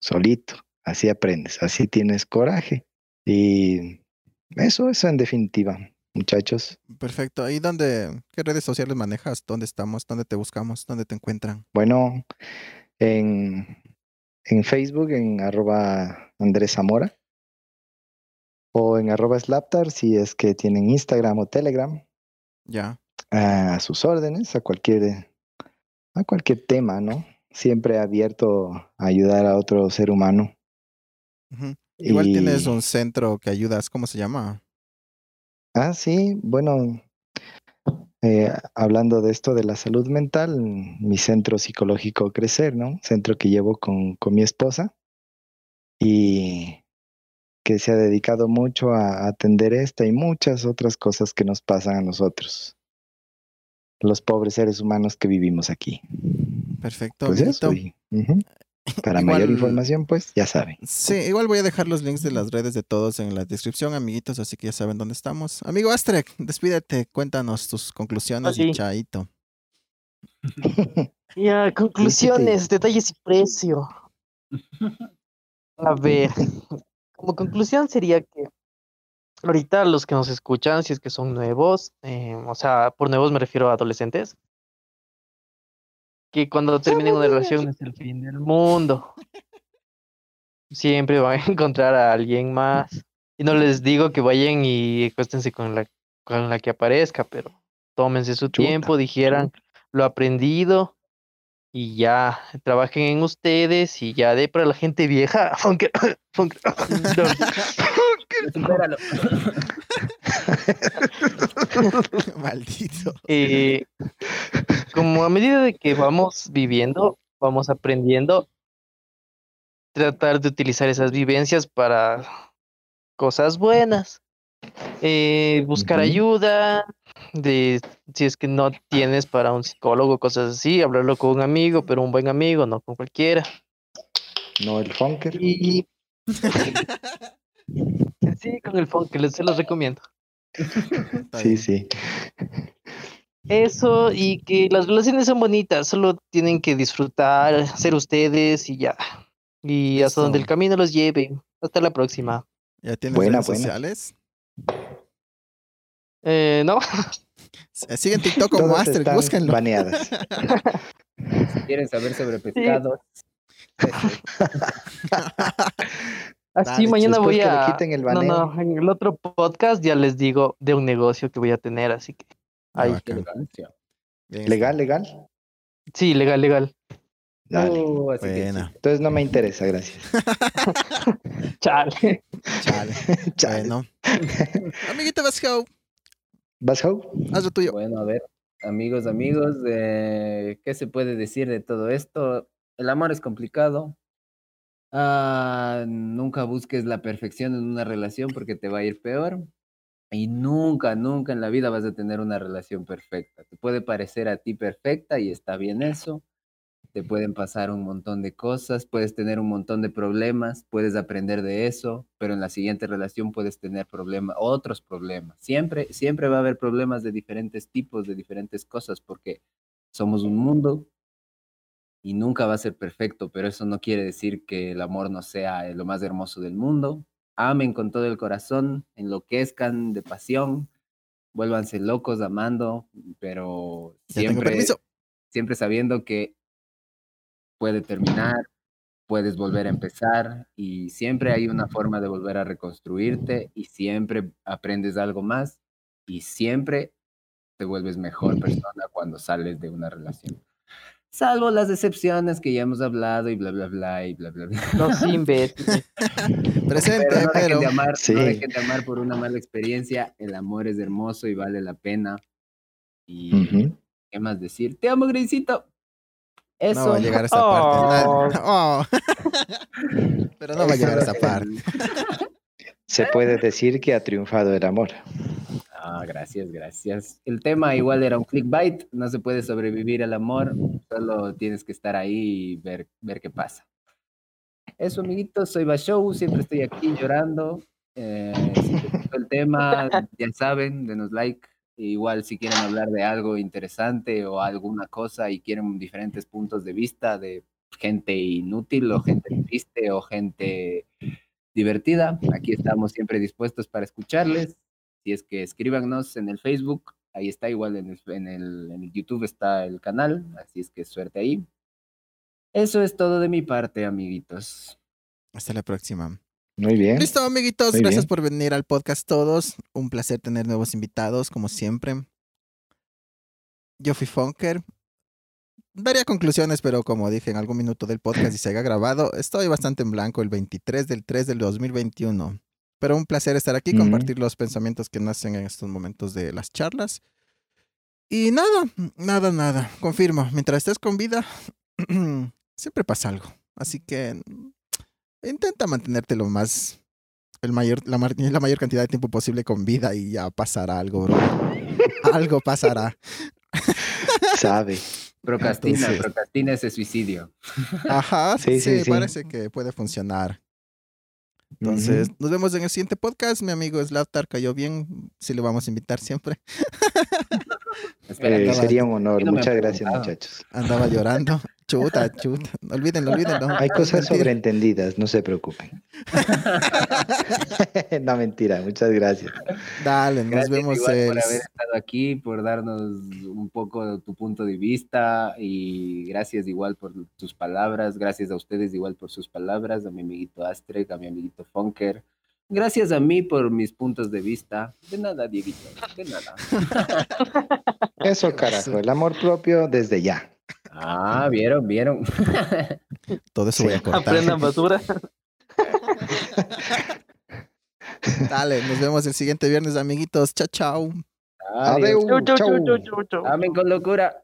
Solito. Así aprendes, así tienes coraje. Y eso, eso en definitiva, muchachos. Perfecto. ¿Y dónde, qué redes sociales manejas? ¿Dónde estamos? ¿Dónde te buscamos? ¿Dónde te encuentran? Bueno, en, en Facebook, en arroba Andrés Zamora. O en arroba Slaptar, si es que tienen Instagram o Telegram. Ya. A sus órdenes, a cualquier, a cualquier tema, ¿no? Siempre abierto a ayudar a otro ser humano. Igual tienes un centro que ayudas, ¿cómo se llama? Ah, sí, bueno, eh, hablando de esto de la salud mental, mi centro psicológico Crecer, ¿no? Centro que llevo con, con mi esposa y que se ha dedicado mucho a atender esta y muchas otras cosas que nos pasan a nosotros, los pobres seres humanos que vivimos aquí. Perfecto. Pues eso. Para mayor información, pues ya saben. Sí, igual voy a dejar los links de las redes de todos en la descripción, amiguitos, así que ya saben dónde estamos. Amigo Astrek, despídete, cuéntanos tus conclusiones y Oli. chaito. Ya, conclusiones, detalles y precio. A ver, como conclusión sería que ahorita los que nos escuchan, si es que son nuevos, eh, o sea, por nuevos me refiero a adolescentes, que cuando terminen una relación es el fin del mundo. Siempre van a encontrar a alguien más. Y no les digo que vayan y acuéstense con la, con la que aparezca, pero tómense su Chuta. tiempo, dijeran lo aprendido y ya trabajen en ustedes y ya de para la gente vieja, aunque, aunque- no. Maldito. eh, como a medida de que vamos viviendo, vamos aprendiendo, tratar de utilizar esas vivencias para cosas buenas. Eh, buscar ayuda, de si es que no tienes para un psicólogo, cosas así, hablarlo con un amigo, pero un buen amigo, no con cualquiera. No el funker. Y sí, con el funk, que les- se los recomiendo. Sí, sí. Eso y que las relaciones son bonitas, solo tienen que disfrutar, ser ustedes y ya. Y hasta donde el camino los lleve. Hasta la próxima. ¿Ya tienes Buena, redes buena. sociales? Eh, ¿no? S- Sigue en TikTok como están búsquenlo. baneadas. Si quieren saber sobre pescados, Así Dale, mañana voy que le a... quiten el No, no, en el otro podcast ya les digo de un negocio que voy a tener, así que... Ah, Ahí. ¿Legal, legal? Sí, legal, legal. Dale. Oh, así que sí. Buena. Entonces no me interesa, gracias. Chale. Chale. Chale. Bueno. Amiguito Vasco, ¿Vas, How? haz lo tuyo. Bueno, a ver, amigos, amigos, eh, ¿qué se puede decir de todo esto? El amor es complicado. Ah, nunca busques la perfección en una relación porque te va a ir peor. Y nunca, nunca en la vida vas a tener una relación perfecta. Te puede parecer a ti perfecta y está bien eso. Te pueden pasar un montón de cosas, puedes tener un montón de problemas, puedes aprender de eso, pero en la siguiente relación puedes tener problemas, otros problemas. Siempre, siempre va a haber problemas de diferentes tipos, de diferentes cosas, porque somos un mundo y nunca va a ser perfecto, pero eso no quiere decir que el amor no sea eh, lo más hermoso del mundo. Amen con todo el corazón, enloquezcan de pasión, vuélvanse locos amando, pero siempre, siempre sabiendo que puede terminar, puedes volver a empezar y siempre hay una forma de volver a reconstruirte y siempre aprendes algo más y siempre te vuelves mejor persona cuando sales de una relación. Salvo las decepciones que ya hemos hablado y bla, bla, bla, y bla, bla, bla. Los imbéciles. Presente, Pero no dejen, pero. de amar, Sí. no dejen de amar por una mala experiencia. El amor es hermoso y vale la pena. Y qué más decir. Te amo, Grisito. Eso. No va a llegar a esa parte. na- Oh. Pero no va a llegar a esa es- parte. Se puede decir que ha triunfado el amor. Ah, gracias, gracias. El tema igual era un clickbait. No se puede sobrevivir al amor. Solo tienes que estar ahí y ver, ver qué pasa. Eso, amiguitos. Soy Bashow. Siempre estoy aquí llorando. Eh, si el tema, ya saben, denos like. Igual si quieren hablar de algo interesante o alguna cosa y quieren diferentes puntos de vista de gente inútil o gente triste o gente divertida, aquí estamos siempre dispuestos para escucharles. Si es que escríbanos en el Facebook, ahí está igual en el, en el, en el YouTube está el canal, así es que suerte ahí. Eso es todo de mi parte, amiguitos. Hasta la próxima. Muy bien. Listo, amiguitos. Muy Gracias bien. por venir al podcast todos. Un placer tener nuevos invitados, como siempre. Yo fui Funker. Daría conclusiones, pero como dije en algún minuto del podcast y se haya grabado, estoy bastante en blanco el 23 del 3 del 2021. Pero un placer estar aquí, compartir los pensamientos que nacen en estos momentos de las charlas. Y nada, nada, nada. Confirmo, mientras estés con vida, siempre pasa algo. Así que intenta mantenerte lo más, el mayor, la, mayor cantidad de tiempo posible con vida y ya pasará algo, bro. algo pasará. Sabe. Procrastina, Entonces- procrastina ese suicidio. Ajá, sí, Sí, sí, sí. parece que puede funcionar. Entonces, nos vemos en el siguiente podcast. Mi amigo Slavtar cayó bien. Sí, lo vamos a invitar siempre. Espera, Eh, sería un honor. No Muchas gracias, muchachos. Andaba llorando. Chuta, chuta. Olvídenlo, olvídenlo. Hay cosas sobreentendidas, no se preocupen. no, mentira, muchas gracias. Dale, nos Gracias vemos igual el... por haber estado aquí, por darnos un poco de tu punto de vista y gracias igual por tus palabras, gracias a ustedes igual por sus palabras, a mi amiguito Astrek, a mi amiguito Funker. Gracias a mí por mis puntos de vista. De nada, Dieguito, de nada. Eso, carajo, el amor propio desde ya. Ah, vieron, vieron. Todo eso voy a cortar. Aprendan basura. Dale, nos vemos el siguiente viernes, amiguitos. Chao, chao. Adiós. Chau, chau, chau. chau, chau. Amen con locura.